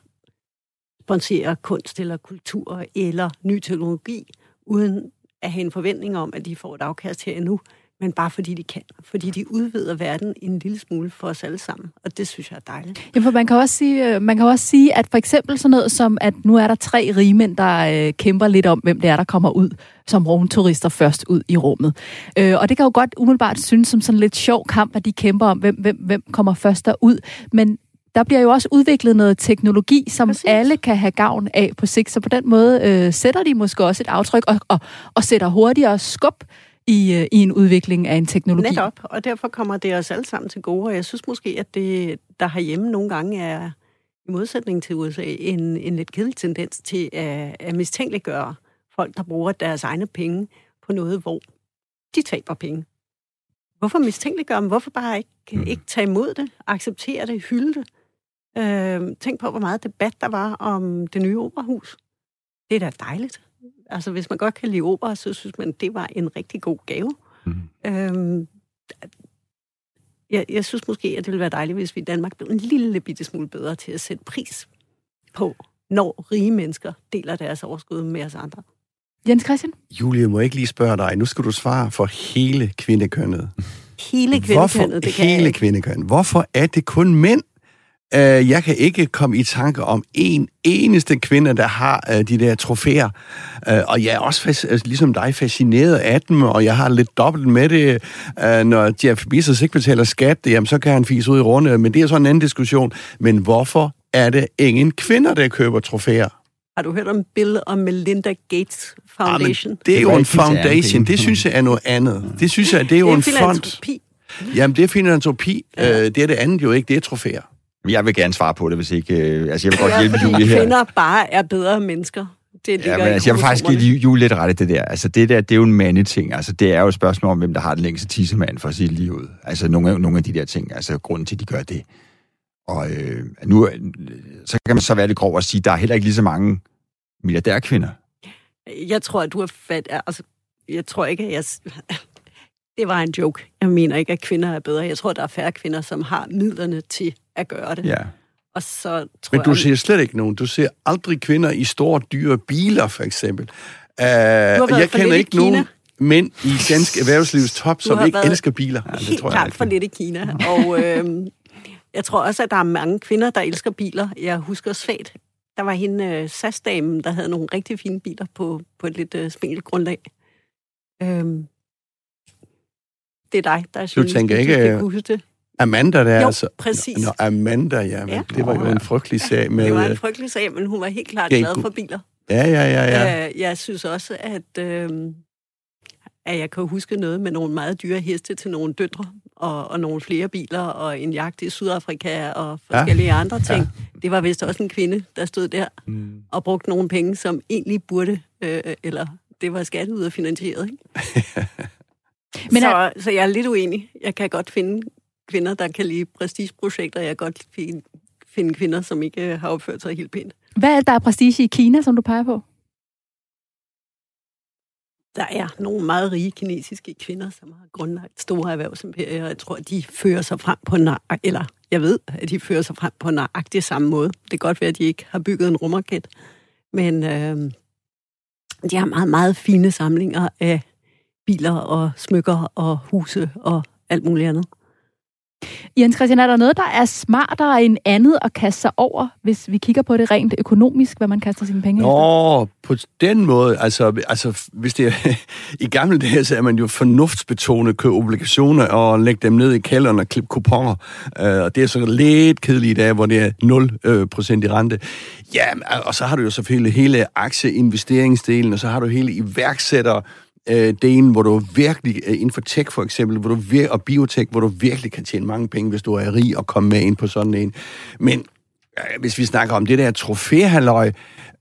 sponsere kunst eller kultur eller ny teknologi, uden at have en forventning om, at de får et afkast her nu, men bare fordi de kan. Fordi de udvider verden en lille smule for os alle sammen, og det synes jeg er dejligt. Jamen, for man kan også sige, øh, man kan også sige at for eksempel sådan noget som, at nu er der tre rigmænd, der øh, kæmper lidt om, hvem det er, der kommer ud som rumturister først ud i rummet. Øh, og det kan jo godt umiddelbart synes som sådan lidt sjov kamp, at de kæmper om, hvem, hvem, hvem kommer først derud. Men der bliver jo også udviklet noget teknologi, som Præcis. alle kan have gavn af på sigt. Så på den måde øh, sætter de måske også et aftryk og, og, og sætter hurtigere skub i, øh, i en udvikling af en teknologi. Netop, og derfor kommer det os alle sammen til gode. Og jeg synes måske, at det, der herhjemme nogle gange er, i modsætning til USA, en, en lidt kedelig tendens til at, at mistænkeliggøre folk, der bruger deres egne penge på noget, hvor de taber penge. Hvorfor mistænkeliggøre dem? Hvorfor bare ikke, mm. ikke tage imod det, acceptere det, hylde det? Øh, tænk på, hvor meget debat der var om det nye operahus. Det er da dejligt. Altså, hvis man godt kan lide opera, så synes man, det var en rigtig god gave. Mm. Øh, jeg, jeg synes måske, at det ville være dejligt, hvis vi i Danmark blev en lille bitte smule bedre til at sætte pris på, når rige mennesker deler deres overskud med os andre. Jens Christian? Julie, må jeg ikke lige spørge dig. Nu skal du svare for hele kvindekønnet. Hele kvindekønnet, Hvorfor, det kan hele kvindekønnet. Hvorfor er det kun mænd, Uh, jeg kan ikke komme i tanke om en eneste kvinde, der har uh, de der trofæer. Uh, og jeg er også fas- uh, ligesom dig fascineret af dem, og jeg har lidt dobbelt med det. Uh, når Jeff Bezos ikke betaler skat, jamen, så kan han fise ud i runde. Men det er sådan en anden diskussion. Men hvorfor er det ingen kvinder, der køber trofæer? Har du hørt om Bill og Melinda Gates Foundation? Ah, det er jo en foundation. Det synes jeg er noget andet. Det synes jeg, det er jo det er en fond. Jamen, det er filantropi. Ja. Uh, det er det andet jo ikke. Det er trofæer. Jeg vil gerne svare på det, hvis ikke... Øh, altså, jeg vil godt hjælpe Julie her. kvinder bare er bedre mennesker. Det ja, men altså, jeg vil faktisk give Julie lidt ret i det der. Altså, det der, det er jo en mandeting. Altså, det er jo et spørgsmål om, hvem der har den længste tissemand for sit liv. Altså, nogle, nogle af de der ting. Altså, grunden til, at de gør det. Og øh, nu, så kan man så være lidt grov og sige, at der er heller ikke lige så mange milliardærkvinder. Jeg tror, at du har fat... Altså, jeg tror ikke, at jeg... [LAUGHS] Det var en joke. Jeg mener ikke, at kvinder er bedre. Jeg tror, der er færre kvinder, som har midlerne til at gøre det. Ja. Og så tror Men du jeg, ser slet ikke nogen. Du ser aldrig kvinder i store, dyre biler, for eksempel. Uh, jeg kender ikke Kina. nogen mænd i dansk [LAUGHS] erhvervslivs top, som ikke været elsker biler. Ja, helt klart for lidt i Kina. Og øh, jeg tror også, at der er mange kvinder, der elsker biler. Jeg husker svagt. Der var hende øh, SAS-damen, der havde nogle rigtig fine biler på, på et lidt øh, spinkelt grundlag. Øhm, det er dig, der er journalist, tænker ikke, skal øh, kunne huske det. Amanda der, Jo, altså. præcis. Nå, Amanda, ja, men Ja. det var jo en frygtelig sag med... Det var en øh, frygtelig sag, men hun var helt klart glad for biler. Ja, ja, ja, ja. Øh, jeg synes også, at, øh, at jeg kan huske noget med nogle meget dyre heste til nogle døtre, og, og nogle flere biler, og en jagt i Sydafrika, og forskellige ja. andre ting. Ja. Det var vist også en kvinde, der stod der Mm. og brugte nogle penge, som egentlig burde, øh, eller det var skatteyder finansieret. Ikke? [LAUGHS] Men er- så, så jeg er lidt uenig. Jeg kan godt finde kvinder, der kan lide prestigeprojekter. Jeg kan godt finde, finde kvinder, som ikke øh, har opført sig helt pænt. Hvad er det, der er prestige i Kina, som du peger på? Der er nogle meget rige kinesiske kvinder, som har grundlagt store erhvervsimperier, og jeg tror, de fører sig frem på nøj- eller jeg ved, at de fører sig frem på nøjagtig samme måde. Det kan godt være, at de ikke har bygget en rumraket, men øh, de har meget, meget fine samlinger af biler og smykker og huse og alt muligt andet. Jens Christian, er der noget, der er smartere end andet at kaste sig over, hvis vi kigger på det rent økonomisk, hvad man kaster sine penge efter? Nå, på den måde, altså, altså hvis det er, [LAUGHS] i gamle dage, så er man jo fornuftsbetonet, købe obligationer og lægge dem ned i kælderen og klippe kuponer. Uh, og det er så lidt kedeligt i dag, hvor det er 0 øh, procent i rente. Ja, og så har du jo selvfølgelig hele aktieinvesteringsdelen, og så har du hele iværksætter øh, delen, hvor du virkelig, øh, inden for tech for eksempel, hvor du vir- og biotech, hvor du virkelig kan tjene mange penge, hvis du er rig og komme med ind på sådan en. Men øh, hvis vi snakker om det der trofæhalløj,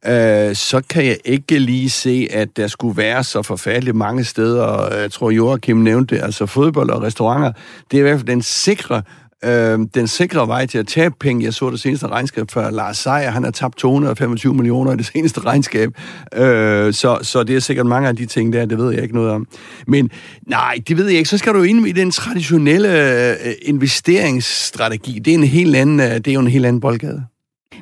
øh, så kan jeg ikke lige se, at der skulle være så forfærdeligt mange steder. Jeg tror, Joachim nævnte det, altså fodbold og restauranter. Det er i hvert fald den sikre Øh, den sikre vej til at tabe penge, jeg så det seneste regnskab for Lars Seier, han har tabt 225 millioner i det [LAUGHS] seneste regnskab, øh, så, så det er sikkert mange af de ting der, det ved jeg ikke noget om. Men nej, det ved jeg ikke, så skal du ind i den traditionelle øh, investeringsstrategi, det er en helt anden, øh, det er jo en helt anden boldgade.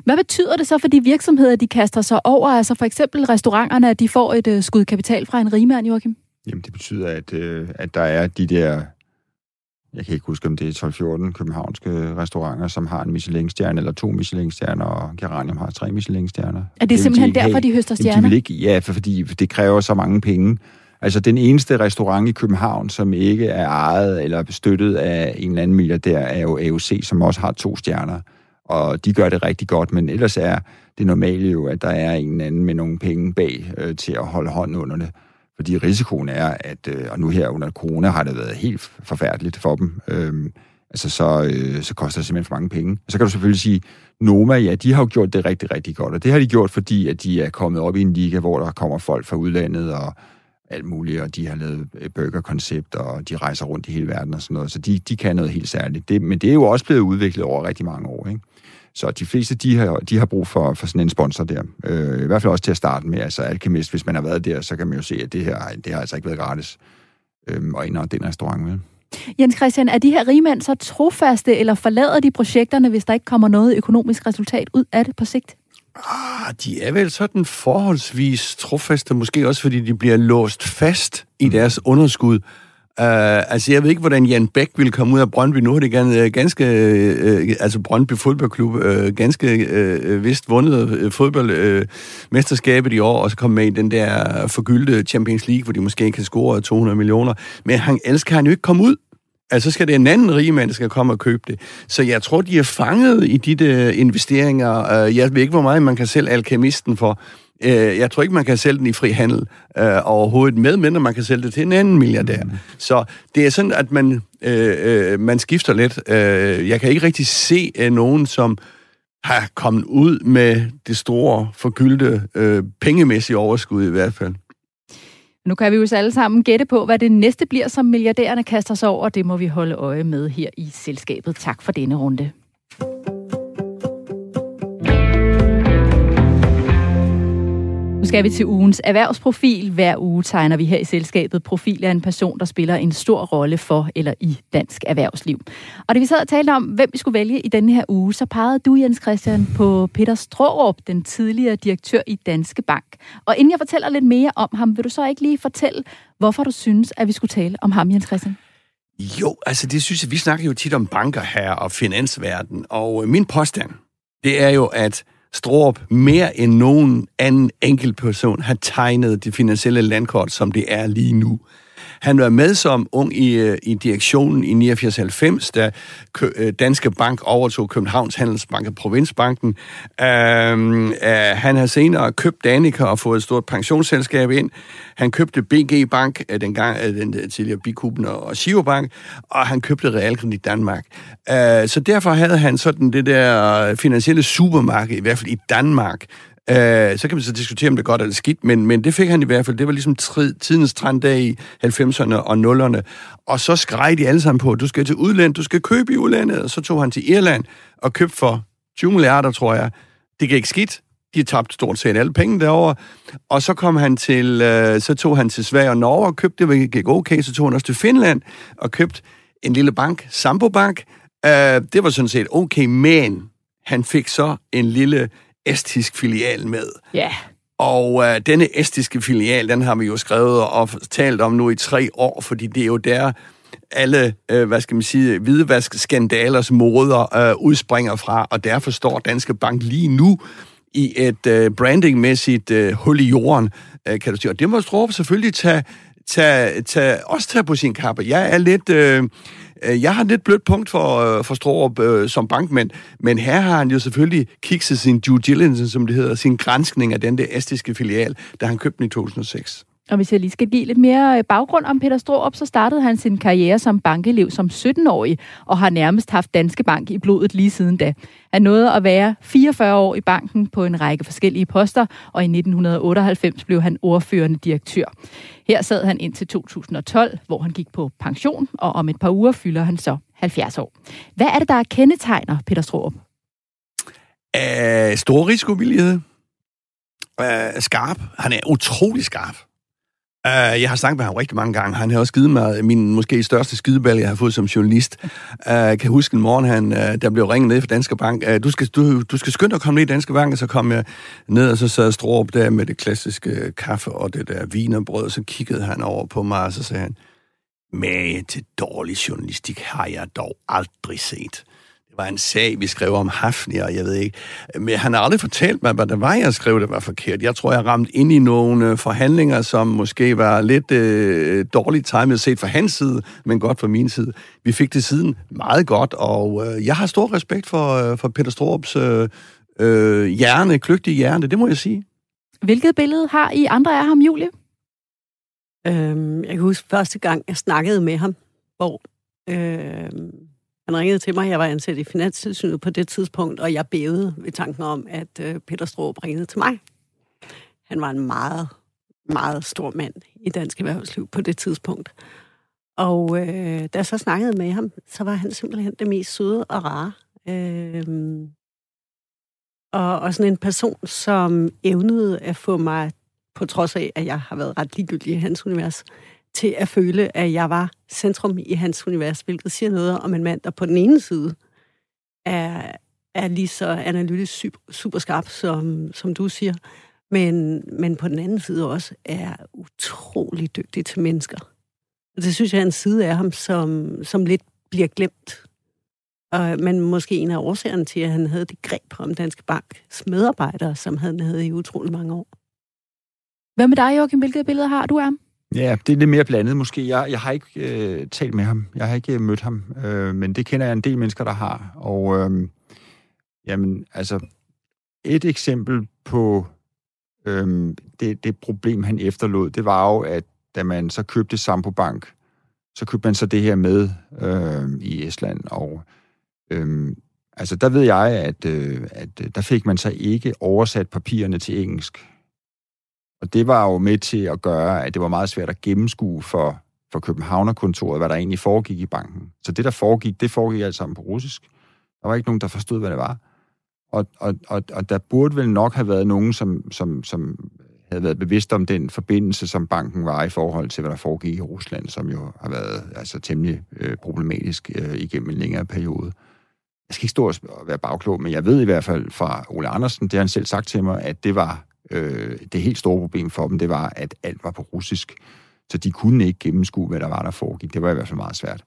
Hvad betyder det så for de virksomheder, de kaster sig over? Altså for eksempel restauranterne, at de får et uh, skud kapital fra en rigmand, Joachim? Jamen, det betyder, at, øh, at der er de der, jeg kan ikke huske, om det er 12-14 københavnske restauranter, som har en Michelin-stjerne eller to Michelin-stjerner, og Geranium har tre Michelin-stjerner. Er det, vil simpelthen de derfor, de høster Jamen, de stjerner? vil ikke, ja, for, fordi det kræver så mange penge. Altså, den eneste restaurant i København, som ikke er ejet eller støttet af en eller anden milliardær, er jo AOC, som også har to stjerner. Og de gør det rigtig godt, men ellers er det normale jo, at der er en eller anden med nogle penge bag øh, til at holde hånden under det. Fordi risikoen er, at, øh, og nu her under corona har det været helt forfærdeligt for dem, øh, altså så, øh, så koster det simpelthen for mange penge. Og så kan du selvfølgelig sige, Noma, ja, de har jo gjort det rigtig, rigtig godt, og det har de gjort, fordi at de er kommet op i en liga, hvor der kommer folk fra udlandet og alt muligt, og de har lavet øh, burgerkoncept, og de rejser rundt i hele verden og sådan noget, så de, de kan noget helt særligt. Det, men det er jo også blevet udviklet over rigtig mange år, ikke? Så de fleste, de har, de har brug for, for sådan en sponsor der. Øh, I hvert fald også til at starte med. Altså Alchemist, hvis man har været der, så kan man jo se, at det her det har altså ikke været gratis. Øhm, og ind den restaurant med. Jens Christian, er de her rigmænd så trofaste, eller forlader de projekterne, hvis der ikke kommer noget økonomisk resultat ud af det på sigt? Ah, de er vel sådan forholdsvis trofaste, måske også fordi de bliver låst fast i deres underskud. Uh, altså, jeg ved ikke, hvordan Jan Bæk ville komme ud af Brøndby. Nu har det gerne, øh, ganske uh, altså Brøndby Fodboldklub, uh, ganske uh, vist vundet uh, fodboldmesterskabet uh, i år, og så kom med i den der forgyldte Champions League, hvor de måske kan score 200 millioner. Men han, ellers kan han jo ikke komme ud. Altså, så skal det en anden rig mand, der skal komme og købe det. Så jeg tror, de er fanget i de der investeringer. Uh, jeg ved ikke, hvor meget man kan sælge alkemisten for. Uh, jeg tror ikke, man kan sælge den i fri handel uh, overhovedet, med mindre man kan sælge det til en anden milliardær. Mm. Så det er sådan, at man, uh, uh, man skifter lidt. Uh, jeg kan ikke rigtig se uh, nogen, som har kommet ud med det store, forgyldte, øh, pengemæssige overskud i hvert fald. Nu kan vi jo alle sammen gætte på, hvad det næste bliver, som milliardærerne kaster sig over. Det må vi holde øje med her i selskabet. Tak for denne runde. Nu skal vi til ugens erhvervsprofil. Hver uge tegner vi her i selskabet profil af en person, der spiller en stor rolle for eller i dansk erhvervsliv. Og da vi sad og talte om, hvem vi skulle vælge i denne her uge, så pegede du, Jens Christian, på Peter Strårup, den tidligere direktør i Danske Bank. Og inden jeg fortæller lidt mere om ham, vil du så ikke lige fortælle, hvorfor du synes, at vi skulle tale om ham, Jens Christian? Jo, altså det synes jeg, vi snakker jo tit om banker her og finansverden, og øh, min påstand, det er jo, at Stroop mere end nogen anden enkelt person har tegnet det finansielle landkort, som det er lige nu. Han var med som ung i, øh, i direktionen i 89-90, da øh, Danske Bank overtog Københavns Handelsbank og Provinsbanken. Øhm, øh, han har senere købt Danica og fået et stort pensionsselskab ind. Han købte BG Bank, øh, den, gang, den tidligere Bikuben og Sivo Bank, og han købte Realkredit Danmark. Øh, så derfor havde han sådan det der finansielle supermarked, i hvert fald i Danmark, Øh, så kan man så diskutere, om det er godt eller skidt, men, men det fik han i hvert fald. Det var ligesom tri, tidens trend der i 90'erne og 0'erne. Og så skreg de alle sammen på, du skal til udlandet, du skal købe i udlandet. Og så tog han til Irland og købte for 20 milliarder, tror jeg. Det gik skidt. De tabte stort set alle penge derovre. Og så kom han til, øh, så tog han til Sverige og Norge og købte det, gik okay. Så tog han også til Finland og købte en lille bank, Sampo Bank. Øh, det var sådan set okay, men han fik så en lille estisk filial med. Ja. Yeah. Og øh, denne estiske filial, den har vi jo skrevet og talt om nu i tre år, fordi det er jo der, alle, øh, hvad skal man sige, hvidvask-skandalers moder øh, udspringer fra, og derfor står Danske Bank lige nu i et øh, brandingmæssigt øh, hul i jorden, øh, kan du sige. Og det må Strup selvfølgelig tage, tage, tage, også tage på sin kappe. Jeg er lidt... Øh, øh jeg har lidt blødt punkt for, øh, for Strohrup øh, som bankmand, men her har han jo selvfølgelig kikset sin due diligence, som det hedder, sin grænskning af den der estiske filial, da han købte den i 2006. Og hvis jeg lige skal give lidt mere øh, baggrund om Peter Stroop, så startede han sin karriere som bankelev som 17-årig, og har nærmest haft Danske Bank i blodet lige siden da. Han nåede at være 44 år i banken på en række forskellige poster, og i 1998 blev han ordførende direktør. Her sad han indtil 2012, hvor han gik på pension, og om et par uger fylder han så 70 år. Hvad er det, der kendetegner Peter Stroop? Æh, øh, stor risikovillighed. Æh, skarp. Han er utrolig skarp. Uh, jeg har snakket med ham rigtig mange gange. Han har også givet mig min måske største skideball, jeg har fået som journalist. Uh, kan huske en morgen, han, uh, der blev ringet ned fra Danske Bank. Uh, du, skal, du, du skal skynde dig at komme ned i Danske Bank, og så kom jeg ned, og så sad Stroop der med det klassiske kaffe og det der vinerbrød, og så kiggede han over på mig, og så sagde han, med til dårlig journalistik har jeg dog aldrig set var en sag, vi skrev om Hafni, og jeg ved ikke. Men han har aldrig fortalt mig, hvad det var, jeg skrev, det var forkert. Jeg tror, jeg ramte ind i nogle øh, forhandlinger, som måske var lidt øh, dårligt timet set fra hans side, men godt fra min side. Vi fik det siden meget godt, og øh, jeg har stor respekt for, øh, for Peter Strops øh, øh, hjerne, kløgtige hjerne, det må jeg sige. Hvilket billede har I andre af ham, Julie? Øhm, jeg kan huske første gang, jeg snakkede med ham, hvor øh, han ringede til mig, jeg var ansat i Finanstilsynet på det tidspunkt, og jeg bævede ved tanken om, at øh, Peter Stroop ringede til mig. Han var en meget, meget stor mand i dansk erhvervsliv på det tidspunkt. Og øh, da jeg så snakkede med ham, så var han simpelthen det mest søde og rare. Øh, og, og sådan en person, som evnede at få mig, på trods af, at jeg har været ret ligegyldig i hans univers, til at føle, at jeg var centrum i hans univers, hvilket siger noget om en mand, der på den ene side er, er lige så analytisk super, skarp, som, som du siger, men, men på den anden side også er utrolig dygtig til mennesker. Og det synes jeg er en side af ham, som, som lidt bliver glemt. Og, men måske en af årsagerne til, at han havde det greb om Danske Banks medarbejdere, som han havde i utrolig mange år. Hvad med dig, Joachim? Hvilket billede har du af ham? Ja, det er lidt mere blandet måske. Jeg, jeg har ikke øh, talt med ham. Jeg har ikke øh, mødt ham. Øh, men det kender jeg en del mennesker, der har. Og øh, jamen, altså, et eksempel på øh, det, det problem, han efterlod, det var jo, at da man så købte Sampo Bank, så købte man så det her med øh, i Estland, og øh, Altså, der ved jeg, at, øh, at øh, der fik man så ikke oversat papirerne til engelsk. Og det var jo med til at gøre, at det var meget svært at gennemskue for, for Københavnerkontoret, hvad der egentlig foregik i banken. Så det, der foregik, det foregik alt sammen på russisk. Der var ikke nogen, der forstod, hvad det var. Og, og, og, og der burde vel nok have været nogen, som, som, som havde været bevidst om den forbindelse, som banken var i forhold til, hvad der foregik i Rusland, som jo har været altså, temmelig øh, problematisk øh, igennem en længere periode. Jeg skal ikke stå og være bagklog, men jeg ved i hvert fald fra Ole Andersen, det har han selv sagt til mig, at det var øh, det helt store problem for dem, det var, at alt var på russisk. Så de kunne ikke gennemskue, hvad der var, der foregik. Det var i hvert fald meget svært.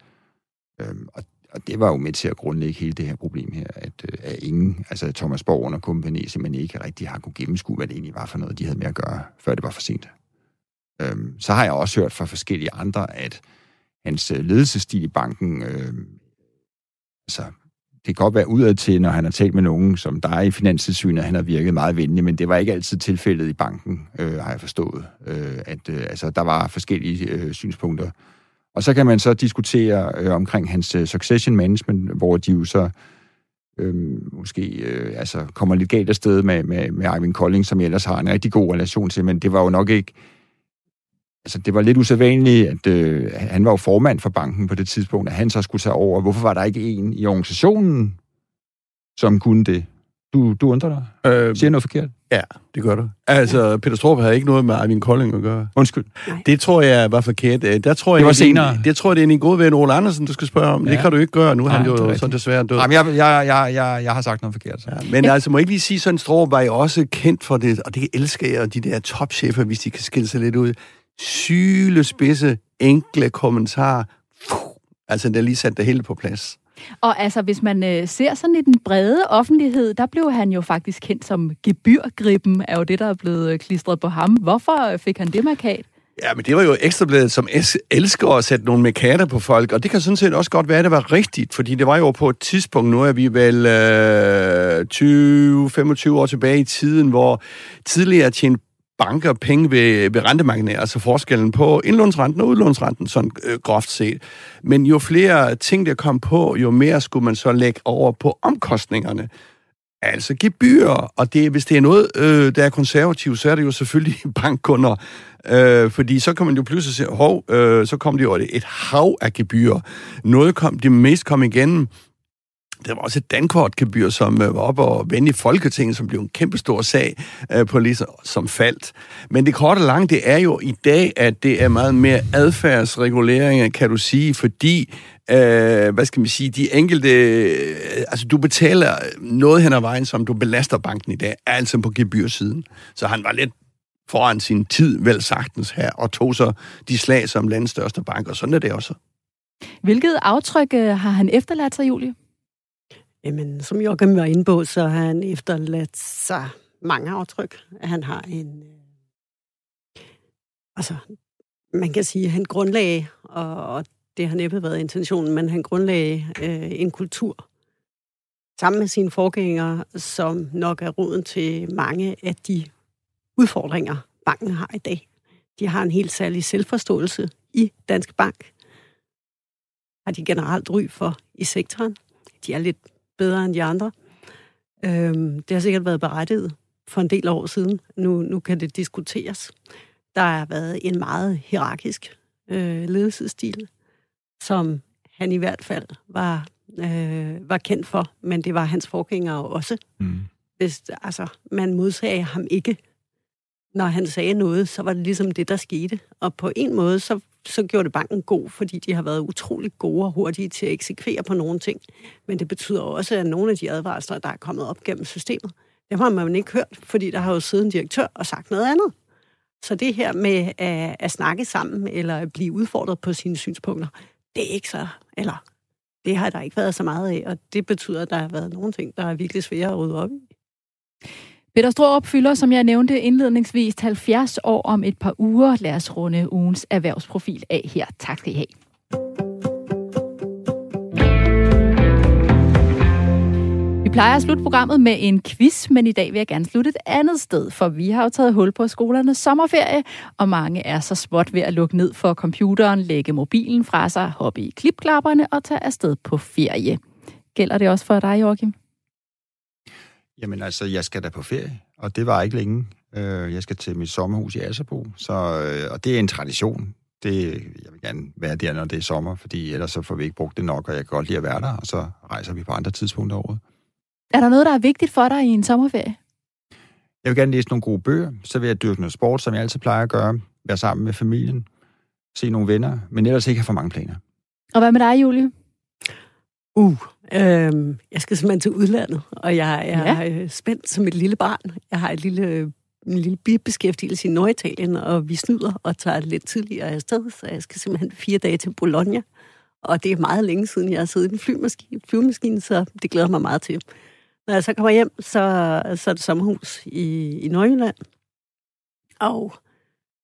Øh, og og det var jo med til at grundlægge hele det her problem her, at, øh, at ingen, altså Thomas Borg og kompagni, simpelthen ikke rigtig har kunne gennemskue, hvad det egentlig var for noget, de havde med at gøre, før det var for sent. Øh, så har jeg også hørt fra forskellige andre, at hans øh, ledelsesstil i banken, øh, altså, det kan godt være udad til, når han har talt med nogen, som der er i Finanstilsynet, han har virket meget venlig, men det var ikke altid tilfældet i banken, øh, har jeg forstået. Øh, at øh, altså, der var forskellige øh, synspunkter og så kan man så diskutere øh, omkring hans øh, succession management, hvor de jo så øh, måske øh, altså kommer lidt galt afsted med, med, med Ivan Kolding, som jeg ellers har en rigtig god relation til, men det var jo nok ikke... Altså, det var lidt usædvanligt, at øh, han var jo formand for banken på det tidspunkt, at han så skulle tage over. Hvorfor var der ikke en i organisationen, som kunne det? Du, du undrer dig? Øh, Siger noget forkert? Ja, det gør du. Altså, Peter Strup havde ikke noget med Arvin Kolding at gøre. Undskyld. Nej. Det tror jeg var forkert. Øh, der tror det jeg, var senere. Det, det tror jeg, det er en god ven, Ole Andersen, du skal spørge om. Ja. Det kan du ikke gøre. Nu er han jo så desværre død. Jamen, jeg, jeg, jeg, jeg, jeg har sagt noget forkert. Så. Ja, men ja. altså, må jeg ikke lige sige, sådan Strup var jo også kendt for det, og det elsker jeg, de der topchefer, hvis de kan skille sig lidt ud. Sylespidse, enkle kommentarer. Puh, altså, der lige sat det hele på plads. Og altså, hvis man øh, ser sådan i den brede offentlighed, der blev han jo faktisk kendt som gebyrgrippen, er jo det, der er blevet øh, klistret på ham. Hvorfor fik han det markat? Ja, men det var jo Ekstrabladet, som elsker at sætte nogle mekater på folk, og det kan sådan set også godt være, at det var rigtigt, fordi det var jo på et tidspunkt, nu er vi vel øh, 20-25 år tilbage i tiden, hvor tidligere tjente banker penge ved, ved rentemarkedet, altså forskellen på indlånsrenten og udlånsrenten, sådan øh, groft set. Men jo flere ting, der kom på, jo mere skulle man så lægge over på omkostningerne. Altså gebyrer, og det, hvis det er noget, øh, der er konservativt, så er det jo selvfølgelig [LAUGHS] bankkunder. Øh, fordi så kan man jo pludselig se, hov, øh, så kom det jo et hav af gebyrer. Noget kom, det mest kom igennem der var også et dankortgebyr, som øh, var op og vende i Folketinget, som blev en kæmpe stor sag øh, på lige som faldt. Men det korte og lange, det er jo i dag, at det er meget mere adfærdsreguleringer, kan du sige, fordi øh, hvad skal man sige, de enkelte, øh, altså du betaler noget hen ad vejen, som du belaster banken i dag, altså på gebyrsiden. Så han var lidt foran sin tid, vel sagtens her, og tog så de slag som landets største bank, og sådan er det også. Hvilket aftryk har han efterladt sig, Julie? Jamen, som Joachim var inde på, så har han efterladt sig mange aftryk. Han har en... Øh, altså, man kan sige, at han grundlagde, og, og det har næppe været intentionen, men han grundlagde øh, en kultur sammen med sine forgængere, som nok er roden til mange af de udfordringer, banken har i dag. De har en helt særlig selvforståelse i Danske Bank. Har de generelt ry for i sektoren. De er lidt bedre end de andre. Øhm, det har sikkert været berettiget for en del år siden. Nu, nu kan det diskuteres. Der har været en meget hierarkisk øh, ledelsesstil, som han i hvert fald var, øh, var kendt for, men det var hans forgængere også. Mm. Hvis, altså, man modsagde ham ikke. Når han sagde noget, så var det ligesom det, der skete. Og på en måde, så så gjorde det banken god, fordi de har været utrolig gode og hurtige til at eksekvere på nogle ting. Men det betyder også, at nogle af de advarsler, der er kommet op gennem systemet, dem har man ikke hørt, fordi der har jo siddet en direktør og sagt noget andet. Så det her med at, at snakke sammen eller at blive udfordret på sine synspunkter, det er ikke så, eller det har der ikke været så meget af, og det betyder, at der har været nogle ting, der er virkelig svære at rydde op i. Peter Stroop fylder, som jeg nævnte indledningsvis, 70 år om et par uger. Lad os runde ugens erhvervsprofil af her. Tak skal I have. Vi plejer at slutte programmet med en quiz, men i dag vil jeg gerne slutte et andet sted, for vi har jo taget hul på skolernes sommerferie, og mange er så småt ved at lukke ned for computeren, lægge mobilen fra sig, hoppe i klipklapperne og tage afsted på ferie. Gælder det også for dig, Joachim? Jamen altså, jeg skal da på ferie, og det var ikke længe. Øh, jeg skal til mit sommerhus i Asserbo, så, øh, og det er en tradition. Det, jeg vil gerne være der, når det er sommer, fordi ellers så får vi ikke brugt det nok, og jeg kan godt lide at være der, og så rejser vi på andre tidspunkter af året. Er der noget, der er vigtigt for dig i en sommerferie? Jeg vil gerne læse nogle gode bøger, så vil jeg dyrke noget sport, som jeg altid plejer at gøre, være sammen med familien, se nogle venner, men ellers ikke have for mange planer. Og hvad med dig, Julie? Uh, øh, jeg skal simpelthen til udlandet, og jeg er ja. Øh, spændt som et lille barn. Jeg har et lille, en lille bibeskæftigelse i Norditalien, og vi snyder og tager lidt tidligere afsted, så jeg skal simpelthen fire dage til Bologna. Og det er meget længe siden, jeg har siddet i en flymaskine, flyvemaskine, så det glæder mig meget til. Når jeg så kommer hjem, så, så er det sommerhus i, i Nordjylland. Og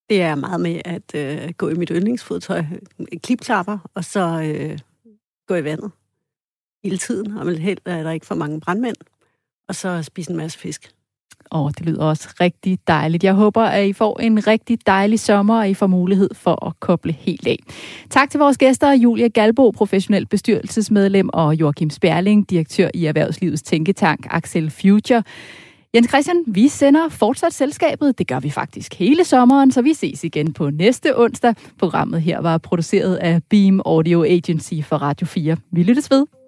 det er meget med at øh, gå i mit yndlingsfodtøj, klipklapper, og så øh, gå i vandet hele tiden, og med held er der ikke for mange brandmænd, og så spise en masse fisk. Åh, oh, det lyder også rigtig dejligt. Jeg håber, at I får en rigtig dejlig sommer, og I får mulighed for at koble helt af. Tak til vores gæster, Julia Galbo, professionel bestyrelsesmedlem, og Joachim Sperling, direktør i Erhvervslivets Tænketank Axel Future. Jens Christian, vi sender fortsat selskabet. Det gør vi faktisk hele sommeren, så vi ses igen på næste onsdag. Programmet her var produceret af Beam Audio Agency for Radio 4. Vi lyttes ved.